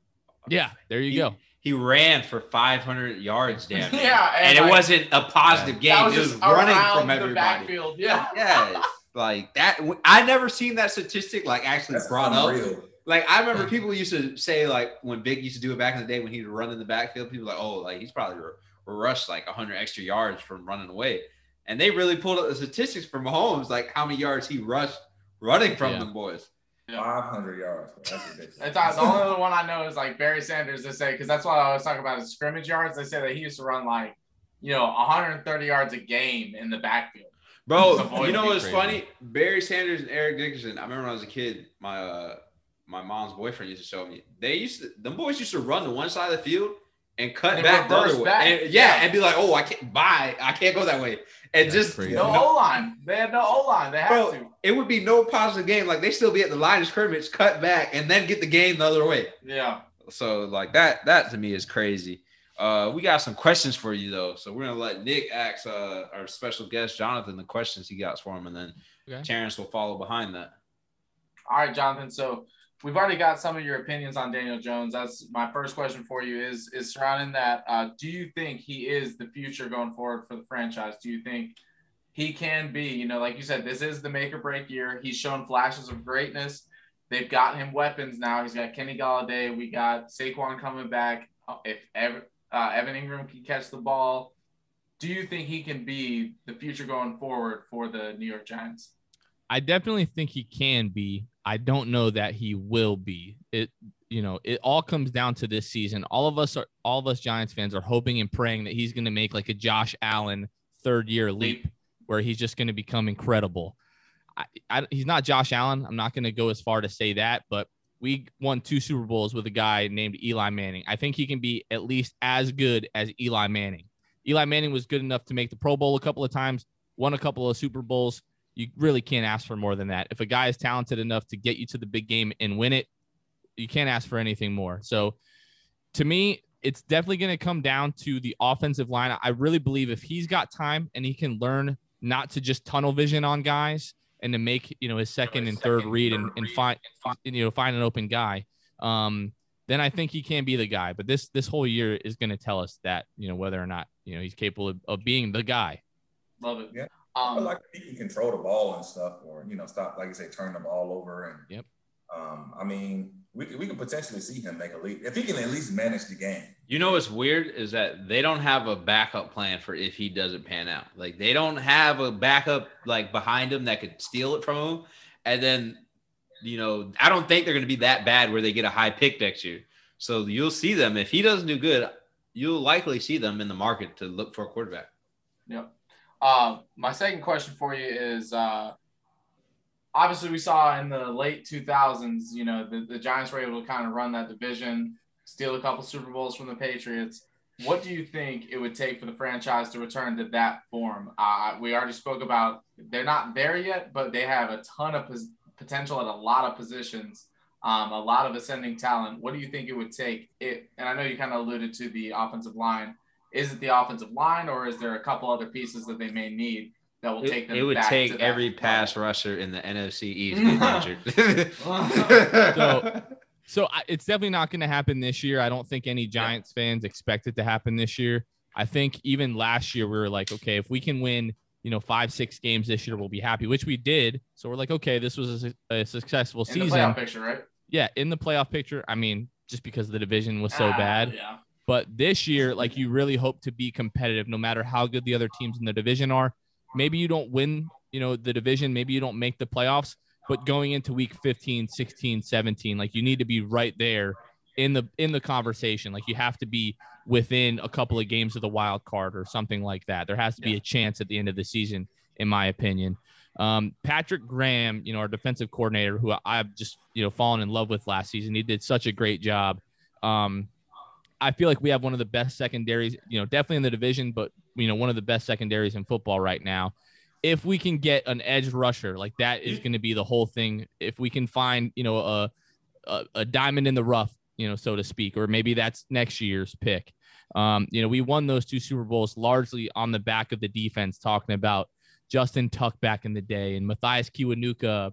Yeah, there you he, go. He ran for 500 yards, damn. yeah, and, and like, it wasn't a positive game. Was it was running from everybody. Backfield. Yeah, yeah, like that. I never seen that statistic like actually That's brought unreal. up. Like I remember people used to say like when Big used to do it back in the day when he'd run in the backfield, people were like, oh, like he's probably rushed like 100 extra yards from running away. And they really pulled up the statistics for Mahomes, like how many yards he rushed running from yeah. them boys. Yeah. 500 yards. That's ridiculous. It's, the only other one I know is like Barry Sanders. They say because that's what I was talking about is scrimmage yards. They say that he used to run like you know 130 yards a game in the backfield. Bro, you know what's funny? Barry Sanders and Eric Dickerson. I remember when I was a kid, my uh my mom's boyfriend used to show me. They used to them boys used to run to one side of the field and cut and back the other way. And, yeah, yeah, and be like, oh, I can't buy, I can't go that way. And That's just crazy. no O line. They had no O line. They have bro, to. It would be no positive game. Like they still be at the line of scrimmage, cut back, and then get the game the other way. Yeah. So like that, that to me is crazy. Uh, we got some questions for you though, so we're gonna let Nick ask uh, our special guest Jonathan the questions he got for him, and then okay. Terrence will follow behind that. All right, Jonathan. So we've already got some of your opinions on Daniel Jones. That's my first question for you is is surrounding that. Uh, do you think he is the future going forward for the franchise? Do you think he can be? You know, like you said, this is the make or break year. He's shown flashes of greatness. They've got him weapons now. He's got Kenny Golladay. We got Saquon coming back. Uh, if ever, uh, Evan Engram can catch the ball, do you think he can be the future going forward for the New York Giants? I definitely think he can be. I don't know that he will be. It you know, it all comes down to this season. All of us are all of us Giants fans are hoping and praying that he's going to make like a Josh Allen third year leap where he's just going to become incredible. I, I, he's not Josh Allen. I'm not going to go as far to say that, but we won two Super Bowls with a guy named Eli Manning. I think he can be at least as good as Eli Manning. Eli Manning was good enough to make the Pro Bowl a couple of times, won a couple of Super Bowls you really can't ask for more than that. If a guy is talented enough to get you to the big game and win it, you can't ask for anything more. So to me, it's definitely going to come down to the offensive line. I really believe if he's got time and he can learn not to just tunnel vision on guys and to make, you know, his second and third read and, and find, you know, find an open guy, um, then I think he can be the guy. But this this whole year is going to tell us that, you know, whether or not, you know, he's capable of, of being the guy. Love it. Yeah. Um, like he can control the ball and stuff, or you know, stop like you say, turn the ball over. And yep. Um, I mean, we we could potentially see him make a leap if he can at least manage the game. You know what's weird is that they don't have a backup plan for if he doesn't pan out. Like they don't have a backup like behind him that could steal it from him, and then you know, I don't think they're going to be that bad where they get a high pick next year. So you'll see them if he doesn't do good, you'll likely see them in the market to look for a quarterback. Yep. Uh, my second question for you is uh, obviously we saw in the late 2000s, you know, the, the Giants were able to kind of run that division, steal a couple Super Bowls from the Patriots. What do you think it would take for the franchise to return to that form? Uh, we already spoke about they're not there yet, but they have a ton of pos- potential at a lot of positions, um, a lot of ascending talent. What do you think it would take? It and I know you kind of alluded to the offensive line is it the offensive line, or is there a couple other pieces that they may need that will take them? It, would take every pass rusher in the NFC East injured. so, so it's definitely not going to happen this year. I don't think any Giants yeah. fans expect it to happen this year. I think even last year we were like, okay, if we can win, you know, five, six games this year, we'll be happy, which we did. So we're like, okay, this was a, a successful in season. playoff picture, right? Yeah, in the playoff picture. I mean, just because the division was so ah, bad. Yeah. But this year, like you really hope to be competitive no matter how good the other teams in the division are. Maybe you don't win, you know, the division, maybe you don't make the playoffs, but going into week 15, 16, 17, like you need to be right there in the in the conversation. Like you have to be within a couple of games of the wild card or something like that. There has to be yeah. a chance at the end of the season, in my opinion. Um, Patrick Graham, you know, our defensive coordinator, who I've just you know fallen in love with last season, he did such a great job. Um, I feel like we have one of the best secondaries, you know, definitely in the division, but you know, one of the best secondaries in football right now. If we can get an edge rusher, like that is going to be the whole thing. If we can find, you know, a, a, a diamond in the rough, you know, so to speak, or maybe that's next year's pick. Um, you know, we won those two Super Bowls largely on the back of the defense, talking about Justin Tuck back in the day and Matthias Kiwanuka,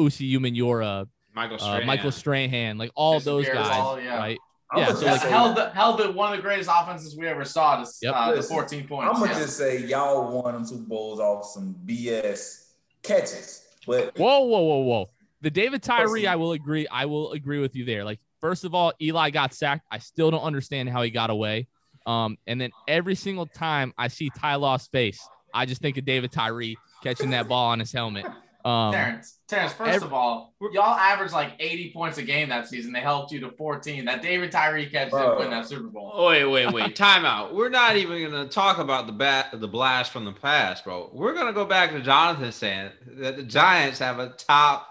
Osi Umenyiora, Michael uh, Strahan. Michael Strahan, like all those guys, yeah. right? I'm Yeah, so like- held the, held the, one of the greatest offenses we ever saw to Yep. uh, the 14 points. I'm gonna yeah. just say y'all won them Super Bowls off some BS catches, but Whoa, whoa, whoa, whoa. The David Tyree, I will agree. I will agree with you there. Like, first of all, Eli got sacked. I still don't understand how he got away. Um, and then every single time I see Ty Law's face, I just think of David Tyree catching that ball on his helmet. Um, Terrence, Terrence, first Every- of all, y'all averaged like 80 points a game that season. They helped you to 14. That David Tyree catch didn't Bro. win that Super Bowl. Oh, wait, wait, wait. Time out. We're not even gonna talk about the bat, the blast from the past, bro. We're gonna go back to Jonathan saying that the Giants have a top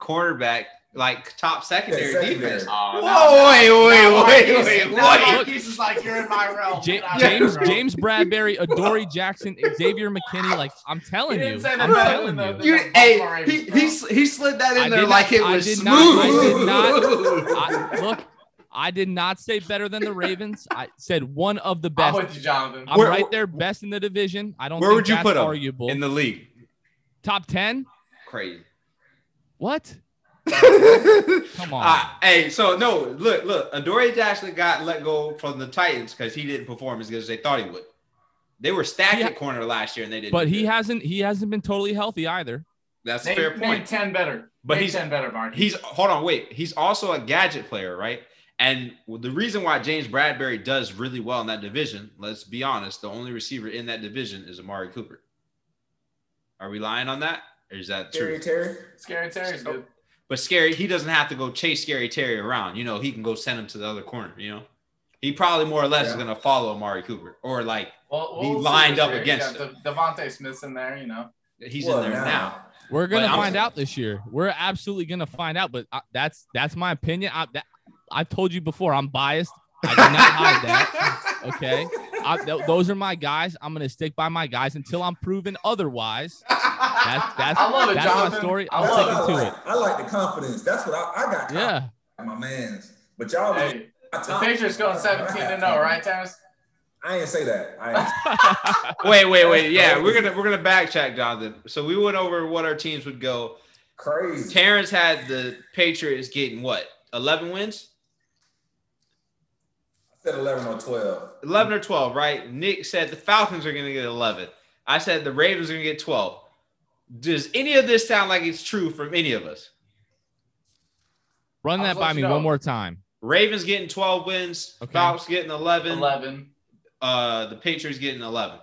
cornerback, like top secondary, Yeah, secondary. defense. Oh, Whoa, wait, wait, now wait, Marquise- wait, now wait. Marquise is like you're in my realm. Ja- Get out of James. James Bradberry, Adoree Jackson, Xavier McKinney. Like I'm telling you, didn't say that I'm better telling than you. the- You, hey, he, he, he slid that in I there did like not- it I was did smooth. not- I did I, look, I did not say better than the Ravens. I said one of the I'm best. with you, Jonathan. I'm Where- right there, best in the division. I don't. Where think would you that's put 'em arguable. in the league. top ten? Crazy. What? Come on. Uh, hey, so no, look, look. Adoree Jackson got let go from the Titans because he didn't perform as good as they thought he would. They were stacked He ha- at corner last year and they didn't. But he good. hasn't. He hasn't been totally healthy either. That's a fair name point. 10 better. But Name he's- 10 better, Mark. He's hold on, wait. He's also a gadget player, right? And the reason why James Bradberry does really well in that division, let's be honest, the only receiver in that division is Amari Cooper. Are we lying on that? Or is that Terry true? Terry. Scary Terry's good. But scary, he doesn't have to go chase Scary Terry around. You know, he can go send him to the other corner. You know, he probably more or less is going to follow Amari Cooper, or like Well, He we'll see lined up year. Against got De- DeVonta Smith's in there, you know. he's Well, in there now. We're gonna But I'm- find out this year. We're absolutely gonna find out. But uh, that's that's my opinion. I, that, I've told you before. I'm biased. I do not hide that. Okay. I, th- those are my guys. I'm gonna stick by my guys until I'm proven otherwise. That's that's I love it, that's my Jonathan. story. I I'm That's love what I sticking to it. I like the confidence. That's what I, I got. Yeah. my man's. But y'all, Hey, I the Patriots going 17 got to 0, right, Terrence? I ain't say that. I ain't Wait, wait, wait. Yeah, we're gonna we're gonna backtrack, Jonathan. So we went over what our teams would go. crazy. Terrence had the Patriots getting what? 11 wins? I said 11 or 12. 11 or 12, right? Nick said the Falcons are going to get 11. I said the Ravens are going to get 12. Does any of this sound like it's true from any of us? Run that by me know. one more time. Ravens getting 12 wins, Okay. Falcons getting 11, 11. uh the Patriots getting 11.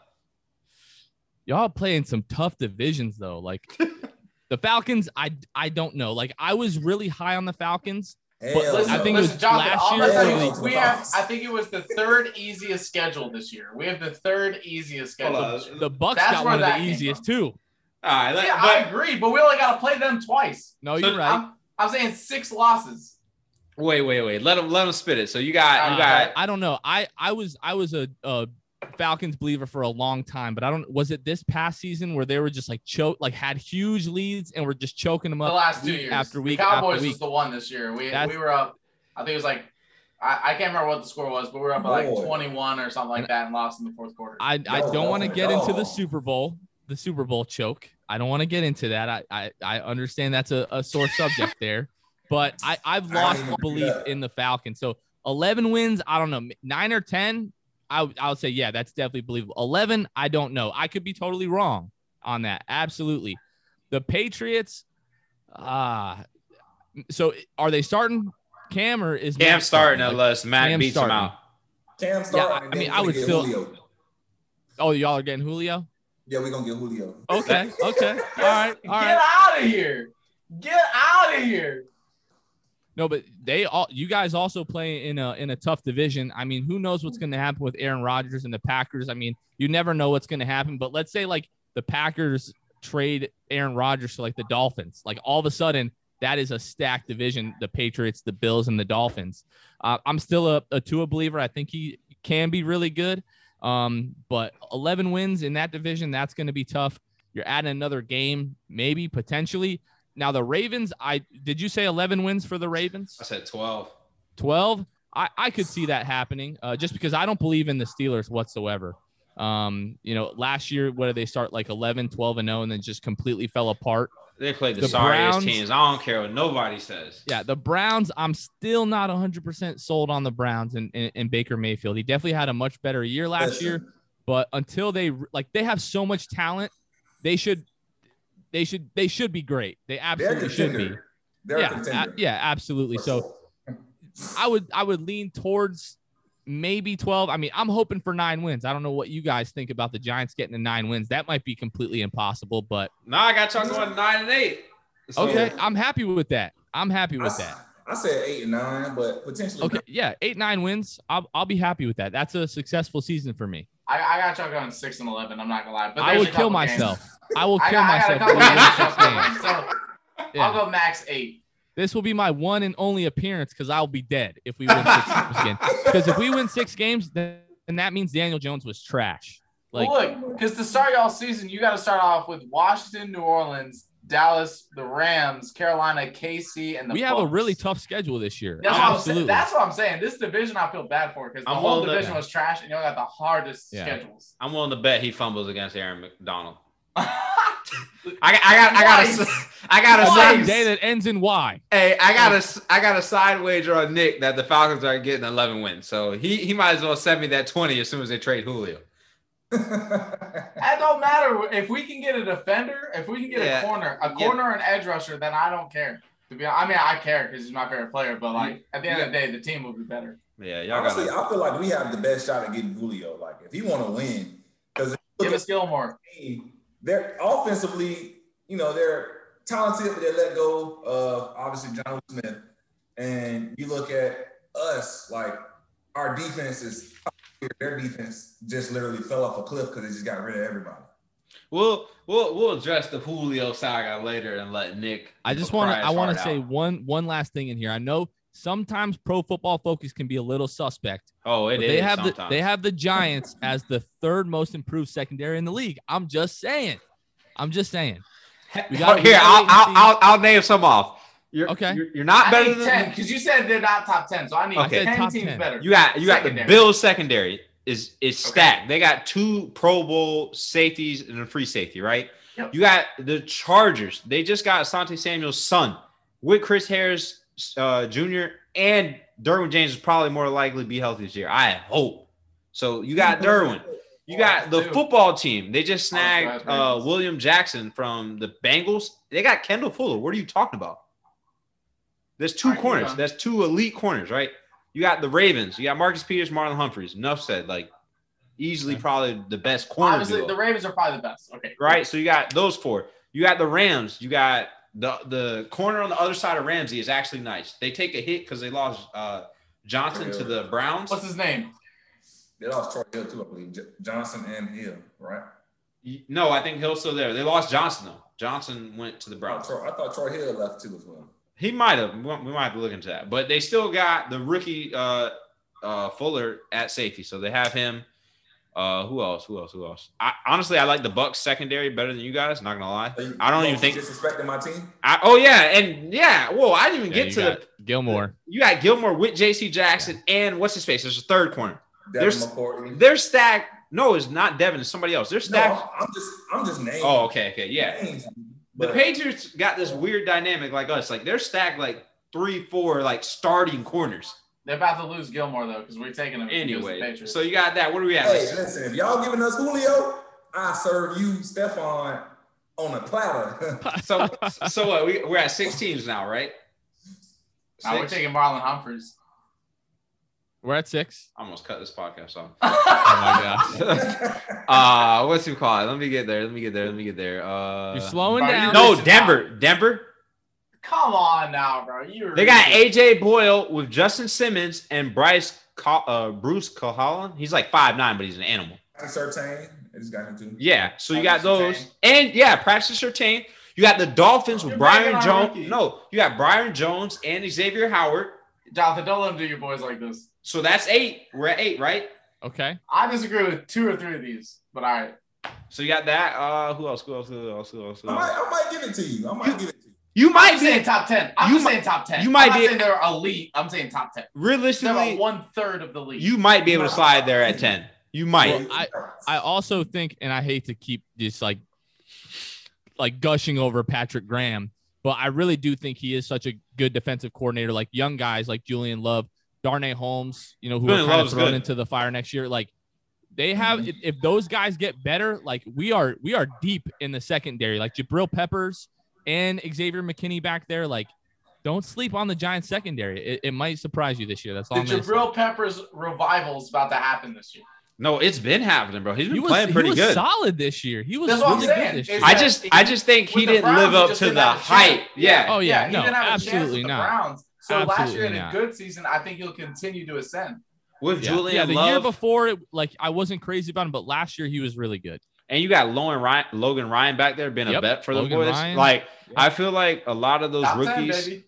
Y'all playing some tough divisions though. Like the Falcons, I I don't know. Like I was really high on the Falcons. Hell Listen, I no. think it was Jonathan, last year gonna tell or you, the- we have. I think it was the third easiest schedule this year. We have the third easiest schedule. Hold on. this year. The Bucs That's got one of the easiest from. too. All right, let, Yeah, I agree, but we only got to play them twice. No, So you're right. I'm, I'm saying six losses. wait, wait, wait. Let them let them spit it. So you got you Uh, got I don't know. I I was I was a, a Falcons believer for a long time, but I don't. Was it this past season where they were just like choke, like had huge leads and were just choking them up The last two years, after week the Cowboys after week? was the one this year. We That's- we were up. I think it was like. I, I can't remember what the score was, but we were up by like 21 or something like And- that and lost in the fourth quarter. I I No, don't want to get into the. Super Bowl, the Super Bowl choke. I don't want to get into that. I I, I understand that's a, a sore subject there, but I I've lost didn't belief in the Falcons. So 11 wins, I don't know, nine or 10. I would- I would say yeah, that's definitely believable. 11, I don't know. I could be totally wrong on that. Absolutely. The Patriots, ah, so are they starting Cam or is Cam Matt starting Like, unless Matt Cam beats starting. him out. Cam starting. Yeah, I- and I then mean, I would get still- Julio. Oh, y'all are getting Julio. Yeah, we're going to get Julio. Okay, okay, all right, all Get right. out of here! Get out of here! No, but they all you guys also play in a in a tough division. I mean, who knows what's going to happen with Aaron Rodgers and the Packers? I mean, you never know what's going to happen. But let's say like the Packers trade Aaron Rodgers to like the Dolphins, like all of a sudden that is a stacked division. The Patriots, the Bills, and the Dolphins. Uh, I'm still a, a Tua believer. I think he can be really good. Um, but 11 wins in that division, that's going to be tough. You're adding another game, maybe potentially. Now the Ravens, I did you say 11 wins for the Ravens? I said 12. 12 I, I could see that happening uh, just because i don't believe in the steelers whatsoever um, you know last year what did they start like 11 12 and 0 and then just completely fell apart They played the, the sorriest Browns, teams. I don't care what nobody says. Yeah, the Browns. I'm still not 100 percent sold on the Browns and, and, and, Baker Mayfield. He definitely had a much better year last Listen. year, but until they like, they have so much talent. They should, they should, they should be great. They absolutely should be. They're yeah, a, yeah, absolutely. So, I would, I would lean towards maybe 12. I mean, I'm hoping for nine wins. I don't know what you guys think about the Giants getting to nine wins. That might be completely impossible, but no, I got y'all going nine and eight. So, okay, I'm happy with that. I'm happy with I, that. I said eight and nine, but potentially. Okay, yeah, eight nine wins. I'll, I'll be happy with that. That's a successful season for me. I, I got y'all going six and eleven. I'm not gonna lie, but I would kill myself. I will kill I got, myself. I so yeah. I'll go max eight. This will be my one and only appearance because I'll be dead if we win six games. Because if we win six games, then that means Daniel Jones was trash. Like, well, look, because to start y'all season, you got to start off with Washington, New Orleans, Dallas, the Rams, Carolina, KC, and the. We Bucs. have a really tough schedule this year. That's Absolutely. What That's what I'm saying. This division I feel bad for because the I'm whole division was trash, and y'all got the hardest yeah. schedules. I'm willing to bet he fumbles against Aaron McDonald. I, I got I got a I got a side day that ends in Y. Hey, I got a I got a side wager on Nick that the Falcons are getting 11 wins. So he he might as well send me that 20 as soon as they trade Julio. that don't matter if we can get a defender, if we can get yeah. a corner, a corner yeah. and edge rusher, then I don't care. To be, honest, I mean, I care because he's my favorite player, but like at the end yeah. of the day, the team will be better. Yeah, y'all honestly, gotta... I feel like we have the best shot at getting Julio. Like if you want to win, because give us Gilmore they're offensively, you know, they're talented, but they let go of obviously John Smith. And you look at us, like our defense is their defense just literally fell off a cliff because they just got rid of everybody. We'll we'll we'll address the Julio saga later and let Nick. I just want to I want to say one one last thing in here. I know sometimes Pro Football Focus can be a little suspect. Oh, it they have sometimes. the they have the Giants as the third most improved secondary in the league. I'm just saying. I'm just saying. We got oh, here. I'll, I'll, I'll, I'll name some off. You're, okay. You're, you're not I better than ten because you said they're not top ten, so I need okay. ten teams 10. better. You got you secondary. got the Bills secondary is is stacked. Okay. They got two Pro Bowl safeties and a free safety, right? Yep. You got the Chargers. They just got Asante Samuel's son with Chris Harris uh, Jr. and Derwin James is probably more likely to be healthy this year. I hope. So you got Derwin. You got the football team. They just snagged uh, William Jackson from the Bengals. They got Kendall Fuller. What are you talking about? There's two corners. That's two elite corners, right? You got the Ravens. You got Marcus Peters, Marlon Humphreys. Enough said. Like easily, probably the best corner. Obviously, duo. the Ravens are probably the best. Okay. Right. So you got those four. You got the Rams. You got the the corner on the other side of Ramsey is actually nice. They take a hit because they lost uh, Johnson to the Browns. What's his name? They lost Troy Hill too, I believe. J- Johnson and Hill, right? No, I think Hill's still there. They lost Johnson though. Johnson went to the Browns. I thought Troy, I thought Troy Hill left too as well. He might have. We might have to look into that. But they still got the rookie uh, uh, Fuller at safety, so they have him. Uh, who else? Who else? Who else? I, honestly, I like the Bucs secondary better than you guys. Not gonna lie, you, I don't even think disrespecting my team. I, oh yeah, and yeah. Whoa, I didn't even yeah, get to the Gilmore. You got Gilmore with J.C. Jackson yeah. and what's his face? There's a third corner. Devin they're, they're stacked. No, it's not Devin. It's somebody else. They're stacked. No, I'm just I'm just naming. Oh, okay, okay, yeah. Names, the Patriots got this weird dynamic like us. Like they're stacked like three, four, like starting corners. They're about to lose Gilmore though because we're taking him anyway. So you got that. What do we have? Hey, listen, if y'all giving us Julio, I serve you Stephon on a platter. so so what? We, we're at six teams now, right? Now we're taking Marlon Humphreys. We're at six. I almost cut this podcast off. oh my gosh. uh what's it called? Let me get there. Let me get there. Let me get there. Uh You're slowing down. No, Denver. Denver. Come on now, bro. You they got AJ Bouye with Justin Simmons and Bryce uh, Bruce Callahan. He's like five nine, but he's an animal. Surtain. got him too. Yeah, so you got those, and yeah, Patrick Surtain. You got the Dolphins with Byron Jones. No, you got Byron Jones and Xavier Howard. Jonathan, don't let them do your boys like this. So that's eight. We're at eight, right? Okay. I disagree with two or three of these, but all right. So you got that. Uh, who else? Who else? Who else? Who else? Who else? I, might, I might give it to you. I might you, give it to you. You might I'm be saying top ten. I'm just saying top ten. You might I'm be saying they're elite. I'm saying top ten. Realistically, they're one third of the league. You might be able to slide there at ten. You might. Well, I I also think, and I hate to keep just like like gushing over Patrick Graham, but I really do think he is such a good defensive coordinator. Like young guys like Julian Love, Darnay Holmes, you know, who Julian are kind of thrown good. into the fire next year. Like they have, mm-hmm. if, if those guys get better, like we are, we are deep in the secondary. Like Jabril Peppers and Xavier McKinney back there. Like don't sleep on the Giants secondary. It, it might surprise you this year. That's all. The Jabril Peppers revival is about to happen this year. No, it's been happening, bro. He's been he was, playing pretty he was good. Solid this year. He was That's really good this year. I just, I just think he didn't Browns, live up to the hype. Yeah. Oh yeah. yeah no, absolutely not. Browns. So absolutely last year in a good season, I think he'll continue to ascend. With yeah. Julian, yeah, the Love, year before, it, like I wasn't crazy about him, but last year he was really good. And you got Logan Ryan, Logan Ryan back there, been yep. a bet for the boys. Like yep. I feel like a lot of those Top rookies. 10,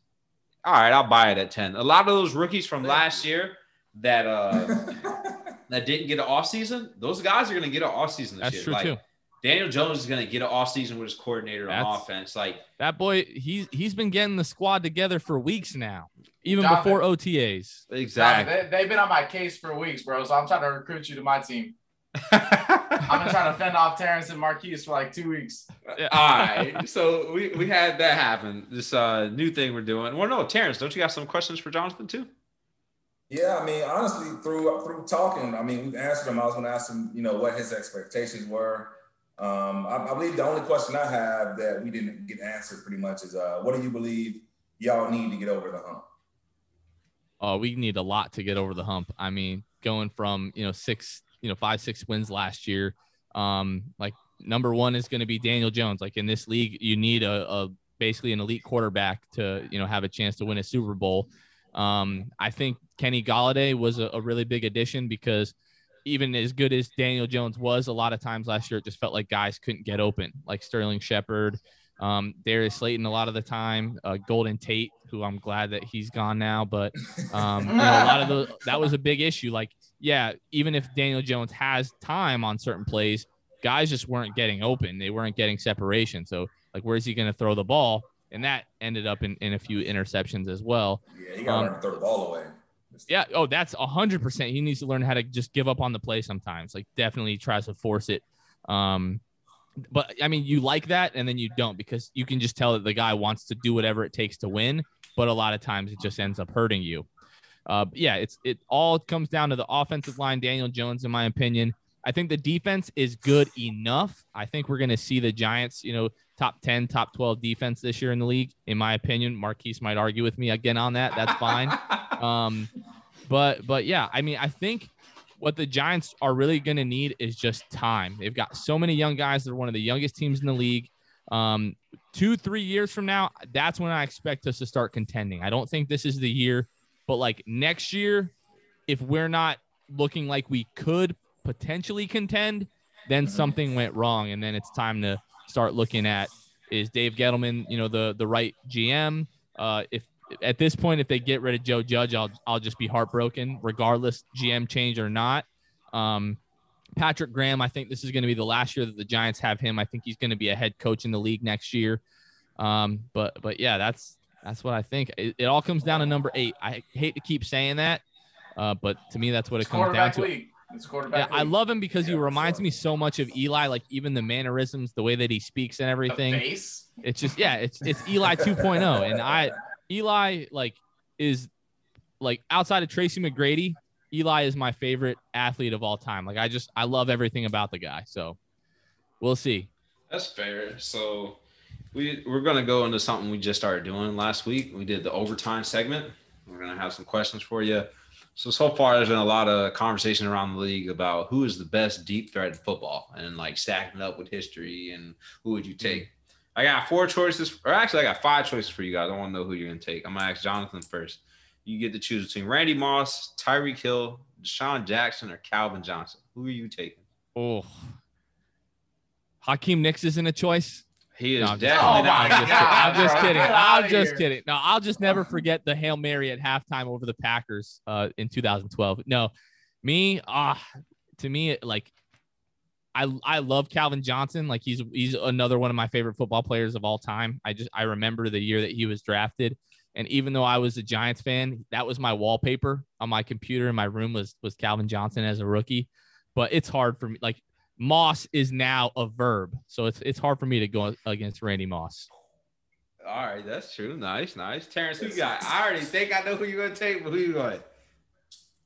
all right, I'll buy it at 10. A lot of those rookies from last year that uh that didn't get an off season, those guys are gonna get an off season this That's year. True like, too. Daniel Jones is gonna get an off season with his coordinator That's, on offense. Like that boy, he's he's been getting the squad together for weeks now, even Jonathan, before OTAs. Exactly. Jonathan, they, have been on my case for weeks, bro. So I'm trying to recruit you to my team. I've been trying to fend off Terrence and Marquise for like two weeks. Yeah. All right. So we, we had that happen. This uh, new thing we're doing. Well, no, Terrence, don't you got some questions for Jonathan too? Yeah, I mean, honestly, through through talking, I mean, we've answered him. I was going to ask him, you know, what his expectations were. Um, I, I, believe the only question I have that we didn't get answered pretty much is, uh, what do you believe y'all need to get over the hump? Oh, we need a lot to get over the hump. I mean, going from you know six you know five six wins last year. Um, like number one is going to be Daniel Jones. Like in this league, you need a, a basically an elite quarterback to you know have a chance to win a Super Bowl. Um, I think Kenny Golladay was a, a, really big addition because even as good as Daniel Jones was, a lot of times last year it just felt like guys couldn't get open, like Sterling Shepard, um, Darius Slayton a lot of the time, uh, Golden Tate, who I'm glad that he's gone now, but um, you know, a lot of the that was a big issue. Like yeah, even if Daniel Jones has time on certain plays, guys just weren't getting open. They weren't getting separation. So, like, where's he going to throw the ball? And that ended up in, in a few interceptions as well. Yeah, he got um, to throw the ball away. Yeah. Oh, that's a hundred percent. He needs to learn how to just give up on the play sometimes. Like, definitely tries to force it. Um, but I mean, you like that, and then you don't because you can just tell that the guy wants to do whatever it takes to win. But a lot of times, it just ends up hurting you. Uh, yeah, it's it all comes down to the offensive line. Daniel Jones, in my opinion, I think the defense is good enough. I think we're going to see the Giants, you know, top 10, top 12 defense this year in the league. In my opinion, Marquise might argue with me again on that. That's fine. um, but, but yeah, I mean, I think what the Giants are really going to need is just time. They've got so many young guys. They're one of the youngest teams in the league. Um, two, three years from now, that's when I expect us to start contending. I don't think this is the year but like next year, if we're not looking like we could potentially contend, then something went wrong, and then it's time to start looking at is Dave Gettleman, you know, the the right GM. Uh, if at this point, if they get rid of Joe Judge, I'll I'll just be heartbroken, regardless GM change or not. Um, Patrick Graham, I think this is going to be the last year that the Giants have him. I think he's going to be a head coach in the league next year. Um, but but yeah, that's that's what I think. It, it, all comes down to number eight. I hate to keep saying that, uh, but to me, that's what it comes down to. League. It's quarterback. Yeah, I love him because yeah, he reminds so. me so much of Eli, like even the mannerisms, the way that he speaks and everything. It's just yeah, it's it's Eli 2.0, and I Eli like is like outside of Tracy McGrady, Eli is my favorite athlete of all time. Like I just I love everything about the guy. So we'll see. That's fair. So we we're gonna go into something we just started doing last week. We did the overtime segment. We're gonna have some questions for you. So so far, there's been a lot of conversation around the league about who is the best deep threat in football, and like stacking up with history, and who would you take? I got four choices, or actually, I got five choices for you guys. I want to know who you're gonna take. I'm gonna ask Jonathan first. You get to choose between Randy Moss, Tyreek Hill, DeSean Jackson, or Calvin Johnson. Who are you taking? Oh, Hakeem Nicks isn't a choice. He is no, definitely not. I'm just, I'm just kidding. I'm just kidding. No, I'll just never forget the Hail Mary at halftime over the Packers uh, in 2012. No, me, ah, uh, to me, like I I love Calvin Johnson. Like he's he's another one of my favorite football players of all time. I just I remember the year that he was drafted. And even though I was a Giants fan, that was my wallpaper on my computer in my room was was Calvin Johnson as a rookie. But it's hard for me. Like Moss is now a verb, so it's it's hard for me to go against Randy Moss. All right, that's true. Nice, nice. Terrence, who you got? I already think I know who you're gonna take, but who you going?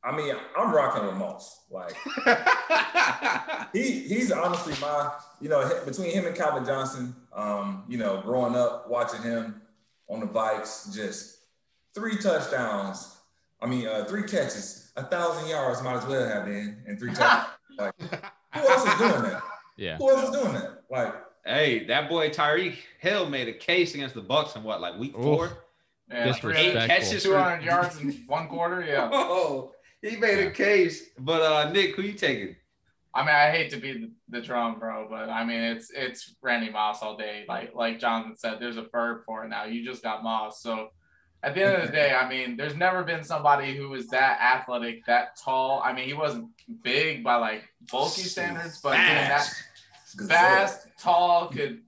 I mean, I'm rocking with Moss. Like he he's honestly my, you know, between him and Calvin Johnson, um, you know, growing up watching him on the Vikes, just three touchdowns. I mean, uh, three catches, a thousand yards might as well have been, and three touchdowns. like, who else is doing that? Yeah. Who else is doing that? Like, hey, that boy Tyreek Hill made a case against the Bucs in what, like week four? Yeah, eight catches, 200 yards in one quarter. Yeah. Oh, he made a case. But uh, Nick, who you taking? I mean, I hate to be the, the drum, bro, but I mean, it's it's Randy Moss all day. Like like Jonathan said, there's a verb for it now. You just got Moss, so at the end of the day, I mean, there's never been somebody who was that athletic, that tall. I mean, he wasn't big by like bulky standards, but fast, that fast, tall, could.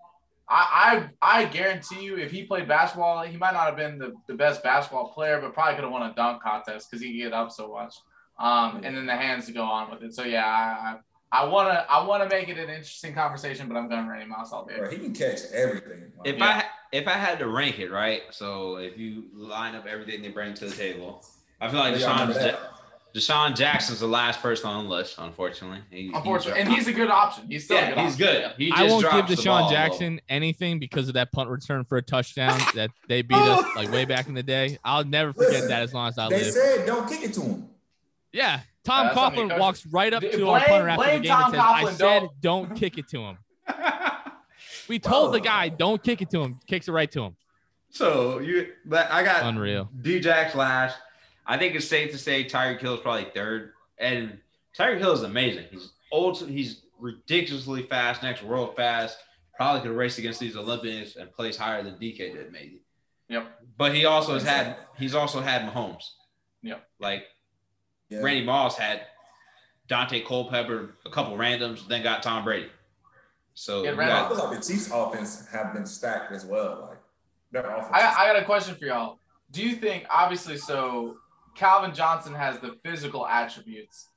I, I I guarantee you, if he played basketball, he might not have been the, the best basketball player, but probably could have won a dunk contest because he could get up so much. Um, and then the hands to go on with it. So yeah, I, I wanna I wanna make it an interesting conversation, but I'm going Randy Moss all day. Bro, he can catch everything. If yeah. I if I had to rank it, right? So if you line up everything they bring to the table, I feel like DeSean, DeSean Jackson's the last person on the list, unfortunately. He, unfortunately, and he's a good option. He's still yeah, good he's good. He I won't give DeSean Jackson anything because of that punt return for a touchdown that they beat us like way back in the day. I'll never forget Listen, that as long as I they live. They said don't kick it to him. Yeah, Tom uh, Coughlin walks right up to blame, our punter after the game Tom and says, Coughlin, "I said don't. don't kick it to him." we told the guy, "Don't kick it to him." Kicks it right to him. So you, but I got unreal. D-Jack last. I think it's safe to say Tyreek Hill is probably third, and Tyreek Hill is amazing. He's old. He's ridiculously fast, next world fast. Probably could race against these Olympians and place higher than DK did, maybe. Yep. But he also has had. He's also had Mahomes. Yep. Like yeah. Randy Moss had Daunte Culpepper, a couple randoms, then got Tom Brady. So yeah, got, I feel like the Chiefs' offense have been stacked as well. Like their offense. I, I got a question for y'all. Do you think, obviously, so Calvin Johnson has the physical attributes.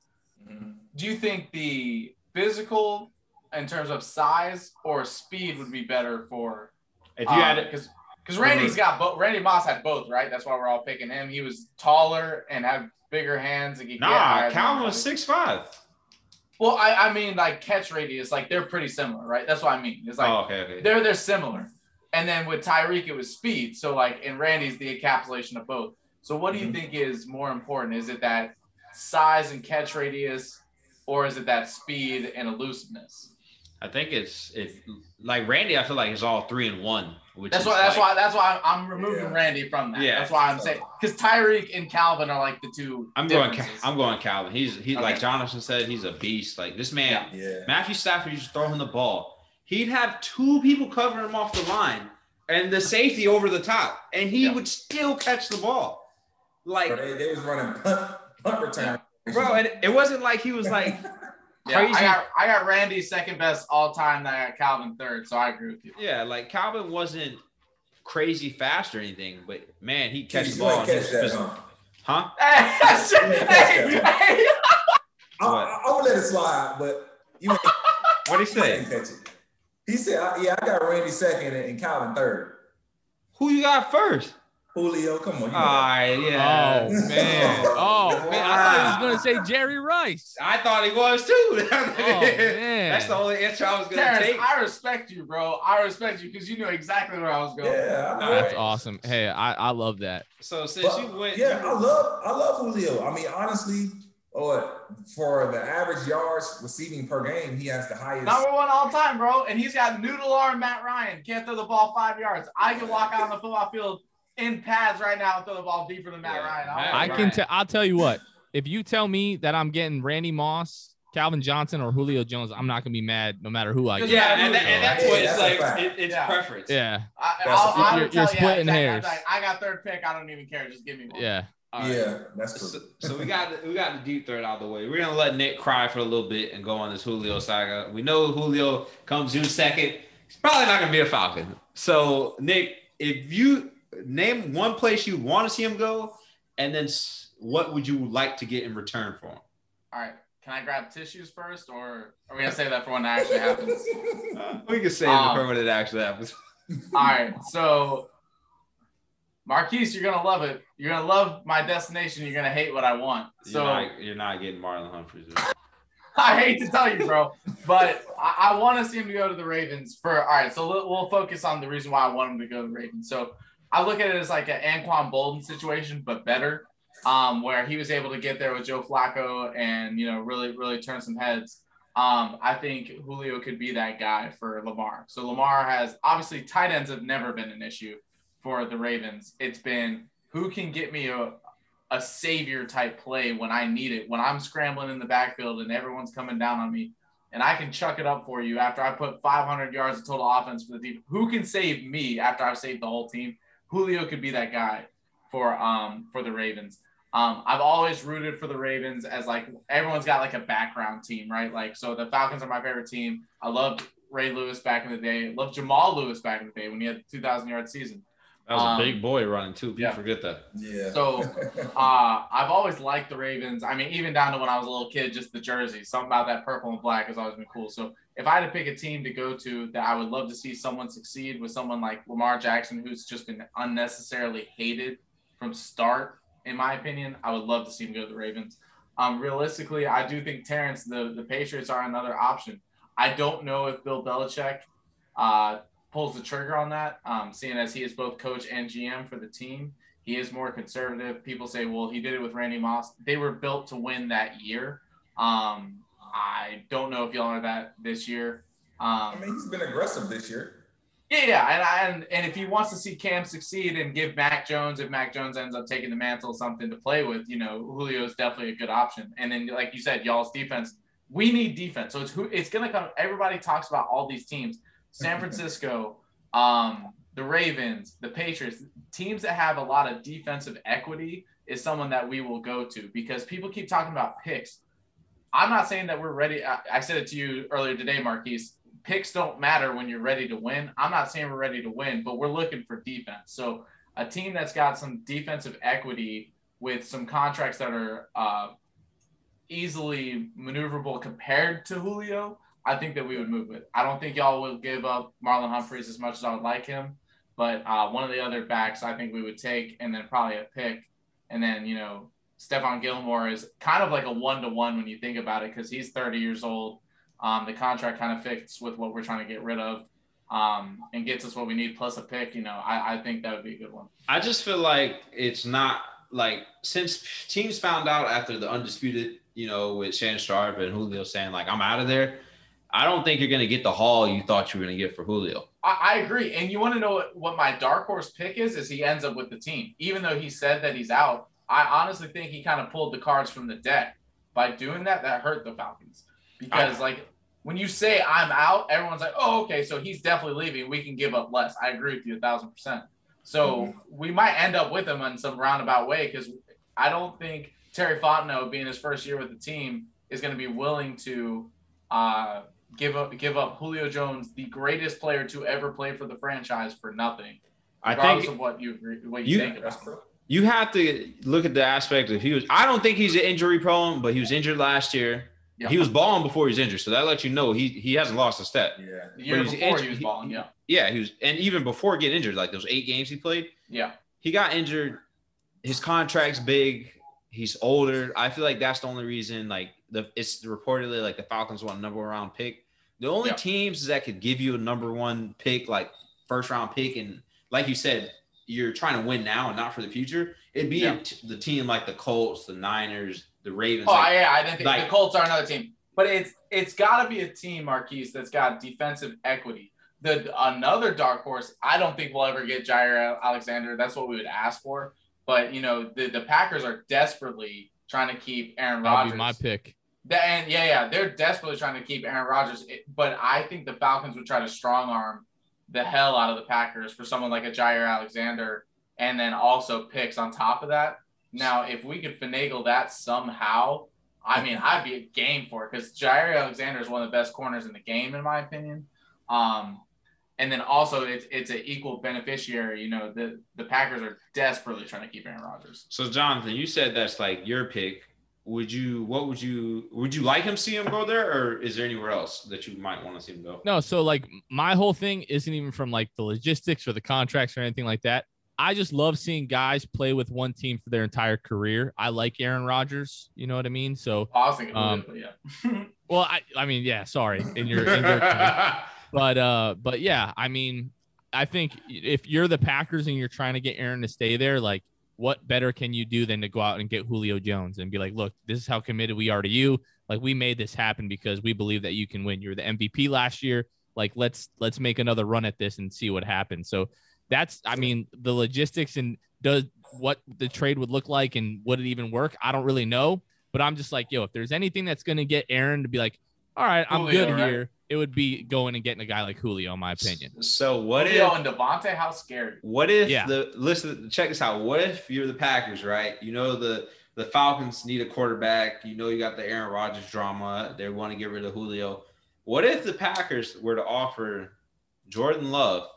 Mm-hmm. Do you think the physical, in terms of size or speed, would be better for? If you um, had it, because because Randy's got both. Randy Moss had both, right? That's why we're all picking him. He was taller and had bigger hands. And nah, Calvin was six five. Well, I, I mean like catch radius, like they're pretty similar, right? That's what I mean. It's like oh, okay, okay. they're they're similar. And then with Tyreek, it was speed. So like in Randy's the encapsulation of both. So what do you mm-hmm. think is more important? Is it that size and catch radius, or is it that speed and elusiveness? I think it's if like Randy, I feel like it's all three in one. Which that's why. That's why. That's why I'm removing yeah. Randy from that. Yeah. That's why I'm saying because Tyreek and Calvin are like the two. I'm going. I'm going Calvin. He's he's okay. like Jonathan said. He's a beast. Like this man. Yeah. Matthew Stafford You just throw him the ball. He'd have two people covering him off the line and the safety over the top, and he yeah. would still catch the ball. Like bro, they, they was running punt, punt return. Bro, and it wasn't like he was like. Yeah, I got I got Randy second best all time. And I got Calvin third, so I agree with you. Yeah, like Calvin wasn't crazy fast or anything, but man, he catch the ball. Catch that, huh? hey, hey. I, am gonna let it slide, but you. what did he say? He said, "Yeah, I got Randy second and Calvin third. Who you got first? Julio, come on. All ah, right, yeah. Oh man. Oh man. I thought he was gonna say Jerry Rice. I thought he was too. oh man. That's the only answer I was gonna Terrence, take. I respect you, bro. I respect you because you knew exactly where I was going. Yeah, that's right. awesome. Hey, I, I love that. So since but, you went, yeah, I love I love Julio. I mean, honestly, oh, for the average yards receiving per game, he has the highest. Number one all time, bro. And he's got noodle arm Matt Ryan. Can't throw the ball five yards. I can walk out on the football field in pads right now and throw the ball deeper than Matt yeah, Ryan. I can tell. I'll tell you what. If you tell me that I'm getting Randy Moss, Calvin Johnson, or Julio Jones, I'm not gonna be mad no matter who I get. Yeah, and, that, and that's what it's like. It, it's yeah. preference. Yeah. I, you're, you're splitting hairs. Like, I got third pick. I don't even care. Just give me one. Yeah. Right. Yeah, that's true. So, so, we got we got the deep third out of the way. We're gonna let Nick cry for a little bit and go on this Julio saga. We know Julio comes June second. He's probably not gonna be a Falcon. So Nick, if you name one place you want to see him go, and then what would you like to get in return for him? All right, can I grab tissues first, or are we gonna say that for when it actually happens? Uh, we can save um, it for when it actually happens. all right, so Marquise, you're gonna love it. You're gonna love my destination. You're gonna hate what I want. So you're not, you're not getting Marlon Humphreys. I hate to tell you, bro, but I, I want to see him to go to the Ravens. For all right, so we'll, we'll focus on the reason why I want him to go to the Ravens. So I look at it as like an Anquan Boldin situation, but better, um, where he was able to get there with Joe Flacco and you know really really turn some heads. Um, I think Julio could be that guy for Lamar. So Lamar has obviously tight ends have never been an issue for the Ravens. It's been who can get me a, a savior type play when I need it, when I'm scrambling in the backfield and everyone's coming down on me, and I can chuck it up for you after I put 500 yards of total offense for the team. Who can save me after I've saved the whole team? Julio could be that guy for um for the Ravens. Um, I've always rooted for the Ravens as like everyone's got like a background team, right? Like so the Falcons are my favorite team. I loved Ray Lewis back in the day. Loved Jamal Lewis back in the day when he had the 2,000 yard season. That was um, a big boy running too. People yeah. forget that. Yeah. So uh, I've always liked the Ravens. I mean, even down to when I was a little kid, just the jersey. Something about that purple and black has always been cool. So if I had to pick a team to go to that I would love to see someone succeed with someone like Lamar Jackson, who's just been unnecessarily hated from start, in my opinion, I would love to see him go to the Ravens. Um, realistically, I do think Terrence, the, the Patriots are another option. I don't know if Bill Belichick uh, pulls the trigger on that, um, seeing as he is both coach and GM for the team. He is more conservative. People say, well, he did it with Randy Moss. They were built to win that year. Um, I don't know if y'all are that this year. Um, I mean, he's been aggressive this year. Yeah, yeah, and, and and if he wants to see Cam succeed and give Mac Jones, if Mac Jones ends up taking the mantle, something to play with, you know, Julio is definitely a good option. And then, like you said, y'all's defense, we need defense. So it's who it's gonna come. Everybody talks about all these teams. San Francisco, um, the Ravens, the Patriots, teams that have a lot of defensive equity is someone that we will go to because people keep talking about picks. I'm not saying that we're ready. I, I said it to you earlier today, Marquise. Picks don't matter when you're ready to win. I'm not saying we're ready to win, but we're looking for defense. So a team that's got some defensive equity with some contracts that are uh, easily maneuverable compared to Julio I think that we would move with. I don't think y'all will give up Marlon Humphreys as much as I would like him, but uh, one of the other backs I think we would take, and then probably a pick, and then you know Stephon Gilmore is kind of like a one to one when you think about it because he's 30 years old. Um, the contract kind of fits with what we're trying to get rid of. Um, and gets us what we need plus a pick, you know, I, I think that would be a good one. I just feel like it's not like since teams found out after the undisputed, you know, with Shannon Sharpe and Julio saying like I'm out of there, I don't think you're going to get the haul you thought you were going to get for Julio. I, I, agree. And you want to know what, what my dark horse pick is? Is he ends up with the team. Even though he said that he's out, I honestly think he kind of pulled the cards from the deck. By doing that, that hurt the Falcons. Because, I, like, when you say I'm out, everyone's like, oh, okay, so he's definitely leaving. We can give up less. I agree with you a thousand percent. So mm-hmm. we might end up with him in some roundabout way because I don't think Terry Fontenot, being his first year with the team, is going to be willing to uh, give up give up Julio Jones, the greatest player to ever play for the franchise, for nothing. I think of what you what you, you think about. You have to look at the aspect of he was. I don't think he's an injury prone, but he was injured last year. Yep. He was balling before he was injured, so that lets you know he he hasn't lost a step. Yeah, the year before injured, he was balling. Yeah, yeah, he was, and even before getting injured, like those eight games he played. Yeah, he got injured. His contract's big. He's older. I feel like that's the only reason. Like the it's reportedly like the Falcons want a number one round pick. The only yep. teams that could give you a number one pick, like first round pick, and like you said, you're trying to win now and not for the future. It'd be yep. the team like the Colts, the Niners, the Ravens. Oh like, yeah, I didn't think like, the Colts are another team, but it's it's got to be a team, Marquise, that's got defensive equity. The another dark horse, I don't think we'll ever get Jaire Alexander. That's what we would ask for. But you know, the, the Packers are desperately trying to keep Aaron Rodgers. my pick and yeah, yeah, they're desperately trying to keep Aaron Rodgers. But I think the Falcons would try to strong arm the hell out of the Packers for someone like a Jaire Alexander, and then also picks on top of that. Now, if we could finagle that somehow, I mean, I'd be a game for it because Jaire Alexander is one of the best corners in the game, in my opinion. Um, and then also it's it's an equal beneficiary. You know, the the Packers are desperately trying to keep Aaron Rodgers. So, Jonathan, you said that's like your pick would you what would you would you like him see him go there or is there anywhere else that you might want to see him go? No so like my whole thing isn't even from like the logistics or the contracts or anything like that. I just love seeing guys play with one team for their entire career. I like aaron rodgers you know what i mean? So I was thinking um, yeah. well i i mean yeah sorry in your, in your but uh but yeah i mean i think if you're the packers and you're trying to get aaron to stay there like what better can you do than to go out and get Julio Jones and be like, look, this is how committed we are to you. Like we made this happen because we believe that you can win. You're the MVP last year. Like let's let's make another run at this and see what happens. So that's I mean the logistics and does what the trade would look like and would it even work? I don't really know. But I'm just like, yo, if there's anything that's gonna get Aaron to be like, all right, I'm Julio, good right? here it would be going and getting a guy like Julio, in my opinion. So what Julio if and Davante? How scary? What if yeah. the listen? Check this out. What if you're the Packers, right? You know the the Falcons need a quarterback. You know you got the Aaron Rodgers drama. They want to get rid of Julio. What if the Packers were to offer Jordan Love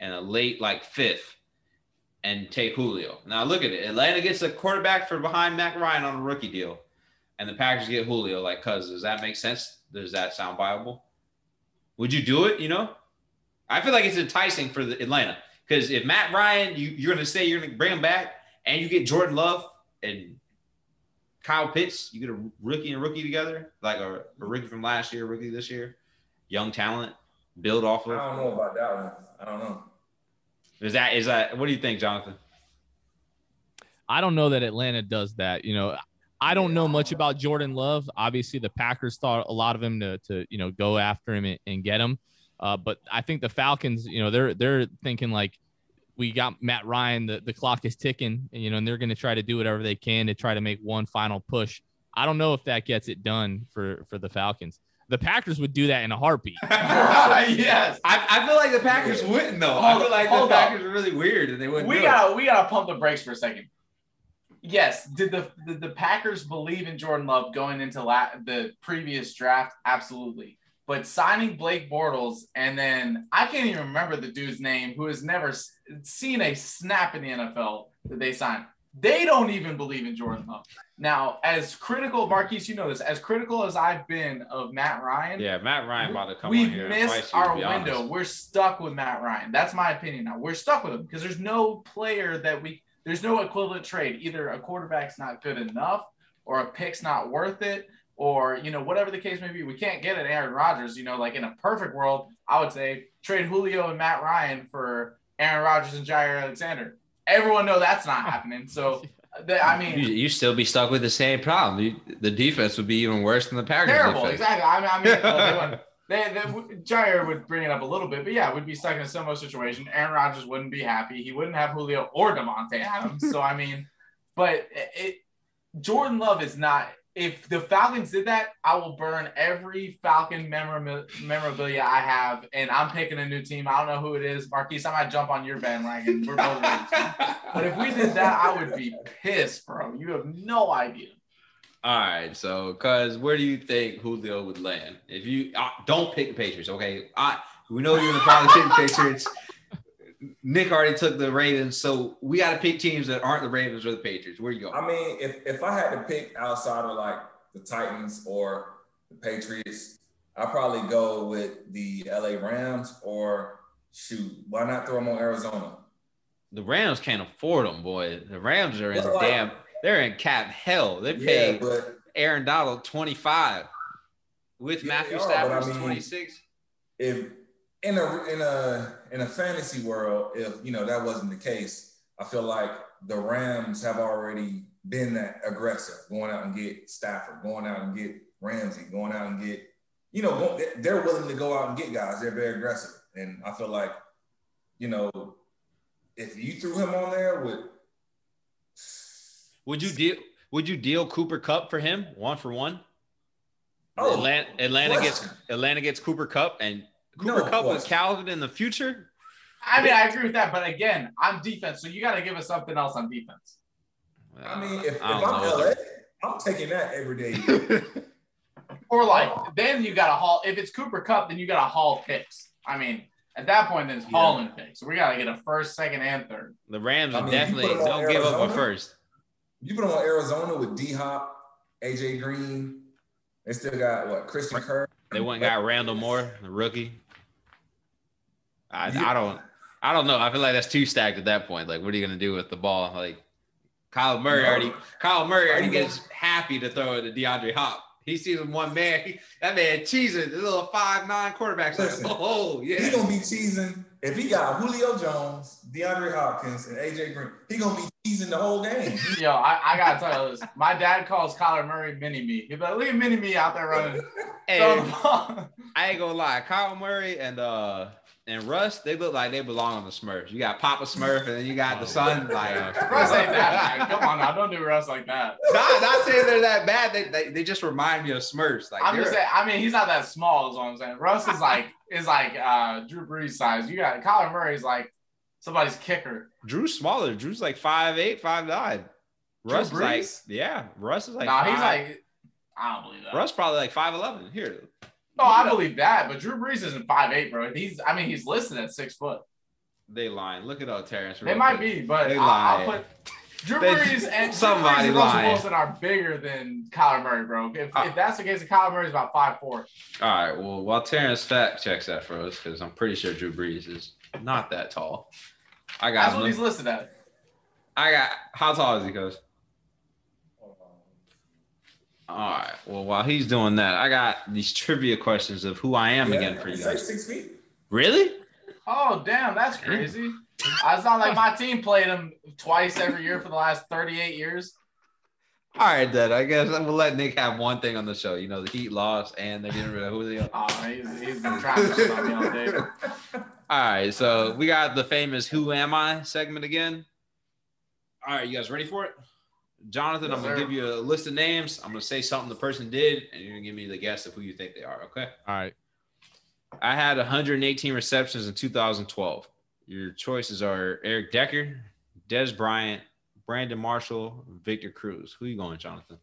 and a late like fifth and take Julio? Now look at it. Atlanta gets a quarterback for behind Matt Ryan on a rookie deal, and the Packers get Julio. Like, cuz does that make sense? Does that sound viable? Would you do it? You know, I feel like it's enticing for the Atlanta because if Matt Ryan, you, you're going to say you're going to bring him back, and you get Jordan Love and Kyle Pitts, you get a rookie and rookie together, like a, a rookie from last year, rookie this year, young talent, build off of. I don't know about that one. I don't know. Is that is that? What do you think, Jonathan? I don't know that Atlanta does that. You know, I don't know much about Jordan Love. Obviously, the Packers thought a lot of him to, to you know go after him and, and get him. Uh, but I think the Falcons, you know, they're they're thinking like we got Matt Ryan. The, the clock is ticking, and, you know, and they're going to try to do whatever they can to try to make one final push. I don't know if that gets it done for for the Falcons. The Packers would do that in a heartbeat. yes, I, I, feel like the Packers wouldn't though. Hold, I feel like the Packers are really weird and they wouldn't. We gotta it. we gotta pump the brakes for a second yes, did the did the Packers believe in Jordan Love going into la- the previous draft? Absolutely. But signing Blake Bortles and then I can't even remember the dude's name who has never seen a snap in the NFL that they signed. They don't even believe in Jordan Love. Now, as critical, Marquise, you know this, as critical as I've been of Matt Ryan. Yeah, Matt Ryan about to come in here. We've missed our window. Honest. We're stuck with Matt Ryan. That's my opinion now. We're stuck with him because there's no player that we there's no equivalent trade. Either a quarterback's not good enough, or a pick's not worth it, or you know whatever the case may be. We can't get an Aaron Rodgers. You know, like in a perfect world, I would say trade Julio and Matt Ryan for Aaron Rodgers and Jaire Alexander. Everyone know that's not happening. So. I mean, you, you still be stuck with the same problem. You, the defense would be even worse than the Packers. Terrible, defense. exactly. I mean, I mean well, they, they, Jaire would bring it up a little bit, but yeah, we'd be stuck in a similar situation. Aaron Rodgers wouldn't be happy. He wouldn't have Julio or Davante Adams. so I mean, but it, Jordan Love is not. If the Falcons did that, I will burn every Falcon memorabilia I have, and I'm picking a new team. I don't know who it is, Marquise. I might jump on your bandwagon. We're both but if we did that, I would be pissed, bro. You have no idea. All right, so cuz where do you think Julio would land? If you uh, don't pick the Patriots, okay? I we know you're gonna probably pick the Patriots. Nick already took the Ravens, so we got to pick teams that aren't the Ravens or the Patriots. Where you go? I mean, if if I had to pick outside of like the Titans or the Patriots, i probably go with the LA Rams or shoot, why not throw them on Arizona? The Rams can't afford them, boy. The Rams are in like, damn they're in cap hell. They paid yeah, Aaron Donald 25 with yeah, Matthew Stafford I mean, 26. If in a in a in a fantasy world, if you know that wasn't the case, I feel like the Rams have already been that aggressive, going out and get Stafford, going out and get Ramsey, going out and get, you know, they're willing to go out and get guys. They're very aggressive, and I feel like, you know, if you threw him on there with would you deal? Would you deal Cooper Kupp for him, one for one? Oh, Atlanta, Atlanta gets Atlanta gets Cooper Kupp and Cooper no, Kupp with Calvin in the future. I mean, I agree with that, but again, I'm defense, so you got to give us something else on defense. I mean, if, if I'm LA, I'm taking that every day. or like, then you got to haul. If it's Cooper Kupp, then you got to haul picks. I mean, at that point, then it's yeah. hauling picks. So we got to get a first, second, and third. The Rams I mean, definitely don't give up a first. You put on Arizona with D Hop AJ Green. They still got what Christian Kirk. They went got Rondale Moore, the rookie. I, I don't I don't know. I feel like that's too stacked at that point. Like, what are you gonna do with the ball? Like, Kyle Murray no. already Kyle Murray already gets happy to throw it to DeAndre Hop. He sees one man. He, that man cheesing. The little five nine quarterbacks. Listen, like, oh yeah. He's gonna be cheesing if he got Julio Jones, DeAndre Hopkins, and AJ Green. He gonna be teasing the whole game. Yo, I, I gotta tell you this. My dad calls Kyler Murray Mini Me. He's like, look at Mini Me out there running. hey, I ain't gonna lie. Kyle Murray and uh and Russ, they look like they belong on the Smurfs. You got Papa Smurf, and then you got the oh, son. Like Russ ain't that bad. Come on now, don't do Russ like that. Nah, not saying they're that bad. They, they, they just remind me of Smurfs. Like I'm just saying. I mean, he's not that small. Is what I'm saying. Russ is like is like uh Drew Brees size. You got Kyler Murray's like somebody's kicker. Drew's smaller. Drew's like five eight, five nine. Russ is like yeah. Russ is like. Nah, five. he's like. I don't believe that. Russ probably like five eleven. Here, no, I believe that, but Drew Brees isn't five eight, bro. He's, I mean, he's listed at six foot. They lying. Look at all Terrence. They might be, but I, will put Drew Brees and somebody Drew Brees and Russell Wilson are bigger than Kyler Murray, bro. If, uh, if that's the case, Kyler Murray is about five four. All right. Well, while Terrence fact checks that for us, because I'm pretty sure Drew Brees is not that tall. I got. That's what he's listed at. I got. How tall is he, Coach? All right. Well, while he's doing that, I got these trivia questions of who I am yeah, again for you guys. Six feet. Really? Oh, damn, that's crazy. it's not like my team played him twice every year for the last 38 years. All right, then. I guess I'm gonna let Nick have one thing on the show. You know, the Heat lost and they didn't really Julio. Oh, he's, he's been trying to me all day. All right, so we got the famous "Who Am I" segment again. All right, you guys ready for it? Jonathan, yes, I'm gonna sir. give you a list of names. I'm gonna say something the person did, and you're gonna give me the guess of who you think they are. Okay. All right. I had 118 receptions in 2012. Your choices are Eric Decker, Dez Bryant, Brandon Marshall, Victor Cruz. Who are you going, Jonathan?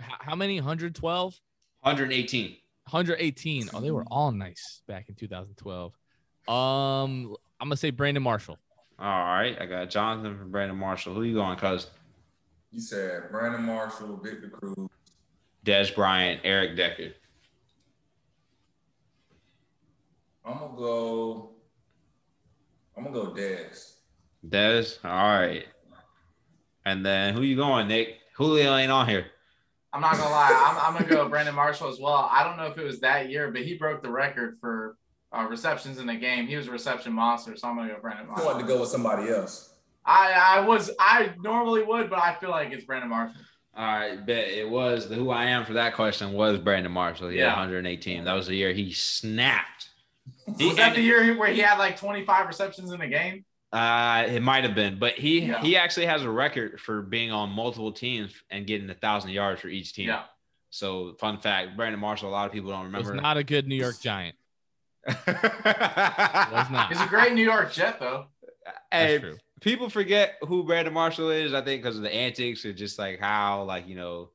How many? 112? 118. 118. Oh, they were all nice back in 2012. Um, I'm gonna say Brandon Marshall. All right, I got Jonathan from Brandon Marshall. Who are you going, cuz? You said Brandon Marshall, Victor Cruz, Dez Bryant, Eric Decker. I'm gonna go. I'm gonna go Dez. Dez, all right. And then who you going, Nick? Julio ain't on here. I'm not gonna lie. I'm, I'm gonna go Brandon Marshall as well. I don't know if it was that year, but he broke the record for uh, receptions in a game. He was a reception monster, so I'm gonna go Brandon Marshall. I wanted to go with somebody else. I I was I normally would, but I feel like it's Brandon Marshall. All right, bet it was the who I am for that question was Brandon Marshall. He yeah. had 118. That was the year he snapped. He, was that the year where he had like 25 receptions in a game? Uh, it might have been, but he yeah. he actually has a record for being on multiple teams and getting a thousand yards for each team. Yeah. So, fun fact: Brandon Marshall. A lot of people don't remember. Was not a good New York Giant. was not. He's a great New York Jet, though. Hey, people forget who Brandon Marshall is. I think because of the antics or just like how, like you know,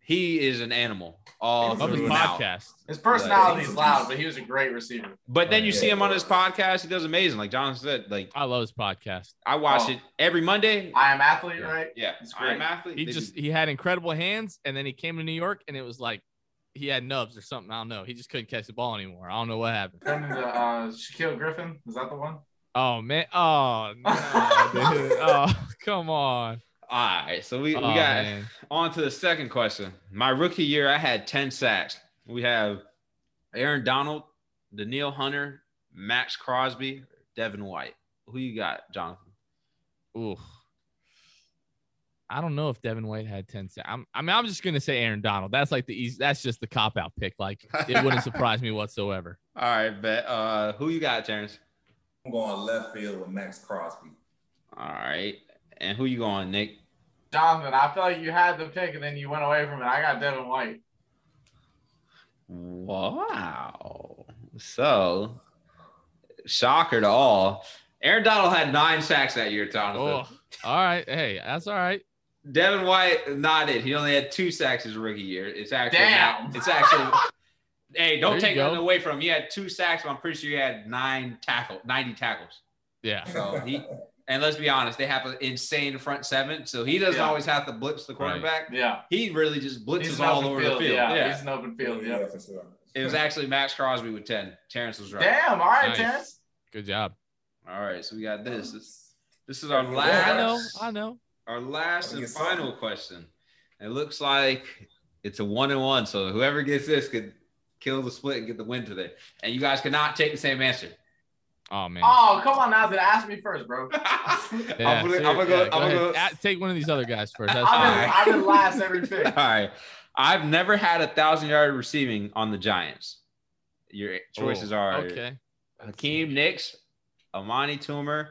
he is an animal all through his podcast. His personality is loud, but he was a great receiver. But then you see him on his podcast; he does amazing. Like John said, like I love his podcast. I watch oh. it every Monday. I am athlete, right? Yeah, I am athlete. He just he had incredible hands, and then he came to New York, and it was like he had nubs or something. I don't know. He just couldn't catch the ball anymore. I don't know what happened. Turned into uh, Shaquill Griffin. Is that the one? Oh man! Oh no! oh come on! All right, so we, we oh, got man. on to the second question. My rookie year, I had 10 sacks. We have Aaron Donald, Danielle Hunter, Maxx Crosby, Devin White. Who you got, Jonathan? Ooh. I don't know if Devin White had 10 sacks. I'm, I mean, I'm just gonna say Aaron Donald. That's like the easy. That's just the cop out pick. Like it wouldn't surprise me whatsoever. All right, bet. Uh, who you got, Terrence? I'm going left field with Maxx Crosby. All right. And who you going, Nick? Jonathan, I feel like you had the pick and then you went away from it. I got Devin White. Wow. So, shocker to all. Aaron Donald had nine sacks that year, Jonathan. Oh, all right. Hey, that's all right. Devin White, not it. He only had two sacks his rookie year. It's actually Damn. Not, it's actually Hey, don't take nothing away from him. He had two sacks, but I'm pretty sure he had nine tackle, 90 tackles. Yeah. So he And let's be honest, they have an insane front seven, so he doesn't Yeah. always have to blitz the Right. cornerback. Yeah. He really just blitzes He's all over field, the field. Yeah. Yeah. He's an open field. yeah, Yeah. for sure. It was actually Maxx Crosby with 10. Terrence was right. Damn. All right, Nice. Terrence. Good job. All right, so we got this. This, this is our Yeah, last I know. I know. our last and get something. final question. It looks like it's a one and one. So whoever gets this could kill the split and get the win today. And you guys cannot take the same answer. Oh man. Oh, come on now. Then ask me first, bro. Yeah, I'm gonna, I'm gonna go. yeah, I'm gonna ahead. go. Ah, Take one of these other guys first. That's I've fine. been, I've been last every pick. All right. I've never had a thousand yard receiving on the Giants. Your choices Oh, are okay. Hakeem Nicks, Amani Toomer,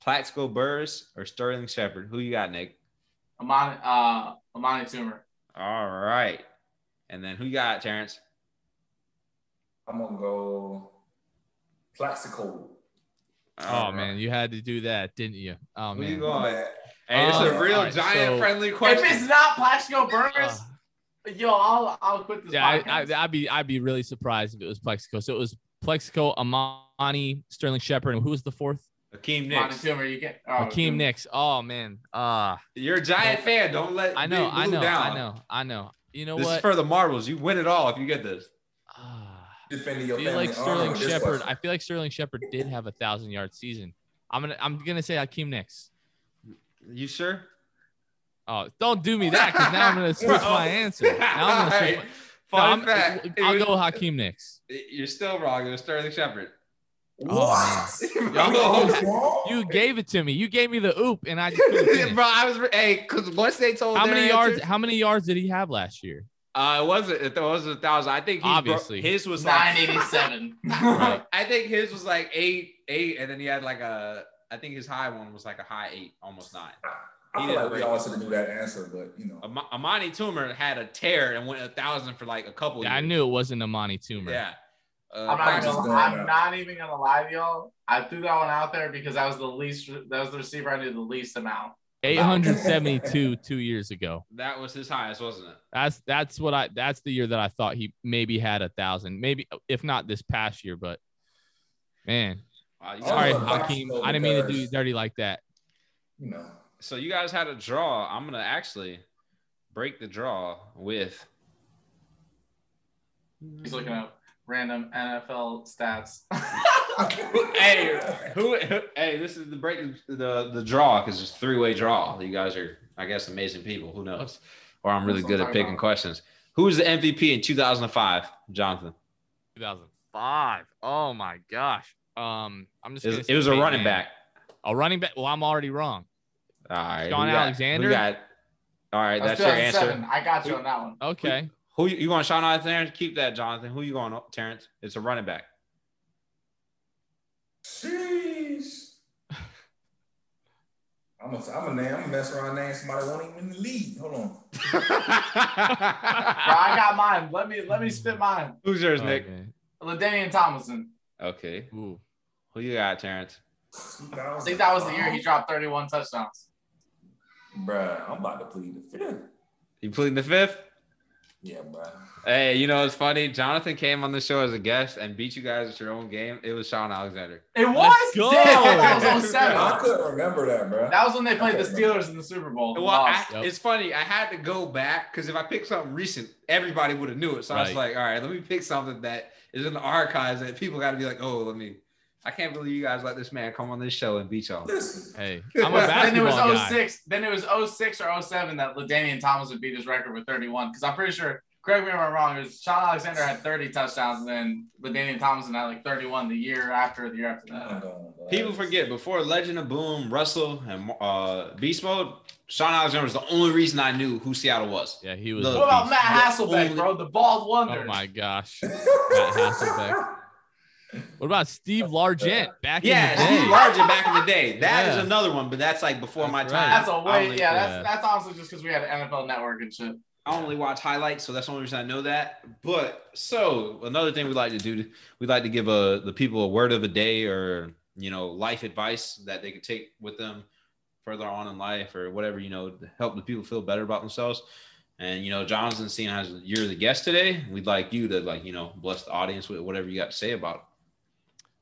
Plaxico Burress, or Sterling Shepard. Who you got, Nick? Amani, uh, Amani Toomer. All right. And then who you got, Terrence? I'm gonna go Plaxico. Oh man, you had to do that, didn't you? Oh Who you man. going? Man. Hey, it's Uh, a real all right, giant so- friendly question. If it's not Plaxico Burgers, Uh, yo, I'll I'll quit this yeah, podcast. I, I, I'd be I'd be really surprised if it was Plaxico. So it was Plaxico, Amani, Sterling Shepard, and who was the fourth? Hakeem Amani Nicks. Toomer, you can't. Oh, Hakeem Toomer. Nicks. Oh man. Uh You're a giant fan. Don't let I know, Big I know, down. I know, I know. You know This is for the marbles. You win it all if you get this. Defending I feel family like Sterling Shepard. I feel like Sterling Shepard did have a thousand yard season. I'm gonna I'm gonna say Hakeem Nicks. You sure? Oh, don't do me that because now I'm gonna switch my answer. Now I'm gonna switch. My, no, Fun I'm- fact. it I'll was- go Hakeem Nicks. You're still wrong. It was Sterling Shepard. What? Oh, Y'all- What's wrong? You gave it to me. You gave me the oop, and I just. Bro, I was hey, because once they told me How their many yards? answer- How many yards did he have last year? Uh, it wasn't. It wasn't a thousand. I think he Obviously. bro- his was like Nine eighty seven. I think his was like eight, eight, and then he had like a. I think his high one was like a high eight, almost nine. I He feel like we all should have knew that answer, but you know. Am- Amani Toomer had a tear and went a thousand for like a couple. Yeah, I knew it wasn't Amani Toomer. Yeah. Uh, I'm not, gonna, I'm out. not even gonna lie to y'all. I threw that one out there because that was the least. That was the receiver I knew the least amount. 872 two years ago. that was his highest, wasn't it? That's that's what I. That's the year that I thought he maybe had a thousand. Maybe if not this past year, but man, Wow, sorry, Hakeem. I didn't mean to do you dirty like that. You know. so you guys had a draw. I'm gonna actually break the draw with. He's looking up random NFL stats. hey, who, who? Hey, this is the break the the draw because it's three way draw. You guys are, I guess, amazing people. Who knows? Or I'm really That's good I'm at picking about. questions. Who was the MVP in 2005, Jonathan? 2005. Oh my gosh. Um, I'm just. It was, it was a running Manning. back. A running back. Well, I'm already wrong. All right, Shaun who got- Alexander? got- all right, That's that's your answer. I got you on that one. Okay. Who you, you going, Shaun Alexander? Keep that, Jonathan. Who you going, Terrence? It's a running back. Sheesh. I'm gonna, I'm gonna name, I'm gonna mess around name somebody that won't even in the league. Hold on. Bro, I got mine. Let me let me spit mine. Who's yours, Nick? Okay. LaDainian Tomlinson. Okay. Ooh. Who you got, Terrence? I think that was the year he dropped 31 touchdowns. Bruh, I'm about to plead the fifth. You pleading the fifth? Yeah, bruh. Hey, you know it's funny. Jonathan came on the show as a guest and beat you guys at your own game. It was Shaun Alexander. It was. go. Damn, that was I 07. couldn't remember that, bro. That was when they played the Steelers in the Super Bowl. Well, I, Yep. it's funny. I had to go back because if I picked something recent, everybody would have knew it. So I was like, all right, let me pick something that is in the archives that people got to be like, oh, let me. I can't believe you guys let this man come on this show and beat y'all. Hey, I'm a then it was basketball guy. 06. Then it was 06 or 07 that LaDainian would beat his record with 31. Because I'm pretty sure, correct me if I'm wrong, it was Shaun Alexander had 30 touchdowns, and then LaDainian Tomlinson had like 31 the year after, the year after that. People forget before Legion of Boom, Russell, and uh, Beast Mode, Shaun Alexander was the only reason I knew who Seattle was. Yeah, he was. Look, a What about. Matt The Hasselbeck, only- bro? The bald wonder. Oh my gosh. Matt Hasselbeck. What about Steve Largent back Yeah, in the Steve day? Largent back in the day. That is Yeah. another one, but that's like before That's my right. time. That's a I way, only- yeah, yeah. That's that's honestly just because we had an NFL Network and shit. I only watch highlights, so that's the only reason I know that. But so another thing we'd like to do, we'd like to give a the people a word of the day or you know life advice that they could take with them further on in life or whatever you know to help the people feel better about themselves. And you know, Jonathan, seeing as you're the guest today, we'd like you to like you know bless the audience with whatever you got to say about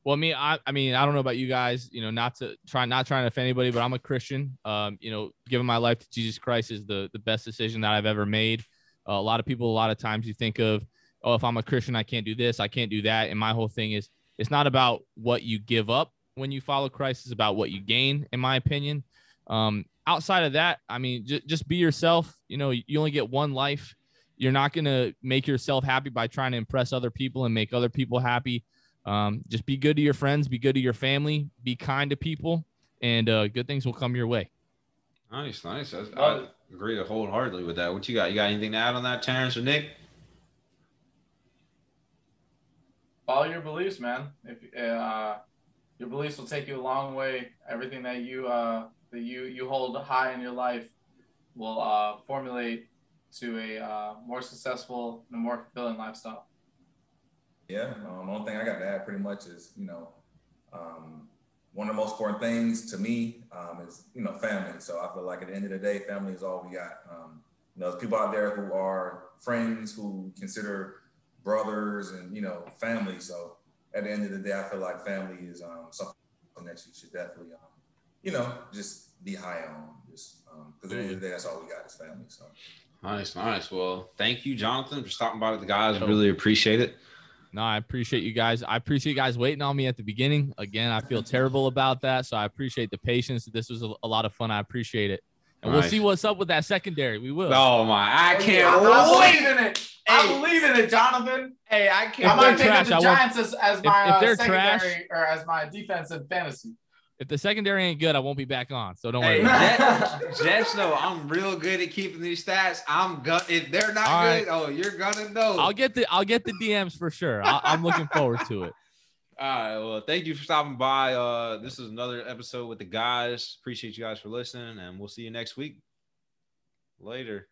Well, me, I, I mean, I don't know about you guys. You know, not to try, not trying to offend anybody, but I'm a Christian. Um, you know, giving my life to Jesus Christ is the the best decision that I've ever made. Uh, a lot of people, a lot of times, you think of, oh, if I'm a Christian, I can't do this, I can't do that. And my whole thing is, it's not about what you give up when you follow Christ; it's about what you gain, in my opinion. Um, outside of that, I mean, j- just be yourself. You know, you only get one life. You're not gonna make yourself happy by trying to impress other people and make other people happy. Um, just be good to your friends, be good to your family, be kind to people, and uh, good things will come your way. Nice, nice. I, I agree wholeheartedly with that. What you got? You got anything to add on that, Terrence or Nick? Follow your beliefs, man. If uh, your beliefs will take you a long way. Everything that you uh, that you you hold high in your life will uh, formulate to a uh, more successful and more fulfilling lifestyle. Yeah, um, the only thing I got to add pretty much is you know um, one of the most important things to me um, is you know family. So I feel like at the end of the day, family is all we got. Um, you know, there's people out there who are friends who consider brothers and you know family. So at the end of the day, I feel like family is um, something that you should definitely um, you know just be high on. Just because um, at the end of the day, that's all we got is family. So. Nice, nice. Well, thank you, Jonathan, for stopping by with the guys. Really appreciate it. No, I appreciate you guys. I appreciate you guys waiting on me at the beginning. Again, I feel terrible about that. So I appreciate the patience. This was a, a lot of fun. I appreciate it. And nice. we'll see what's up with that secondary. We will. Oh my, I can't I believe in it. Hey, I believe in it, Jonathan. Hey, I can't. I might take the Giants as, as my if, if uh, secondary trash, or as my defensive fantasy. If the secondary ain't good, I won't be back on. So don't hey, worry. Jets know I'm real good at keeping these stats. I'm gonna if they're not All good, right. oh, you're gonna know. I'll get the I'll get the DMs for sure. I, am looking forward to it. All right. Well, thank you for stopping by. Uh, this is another episode with the guys. Appreciate you guys for listening, and we'll see you next week. Later.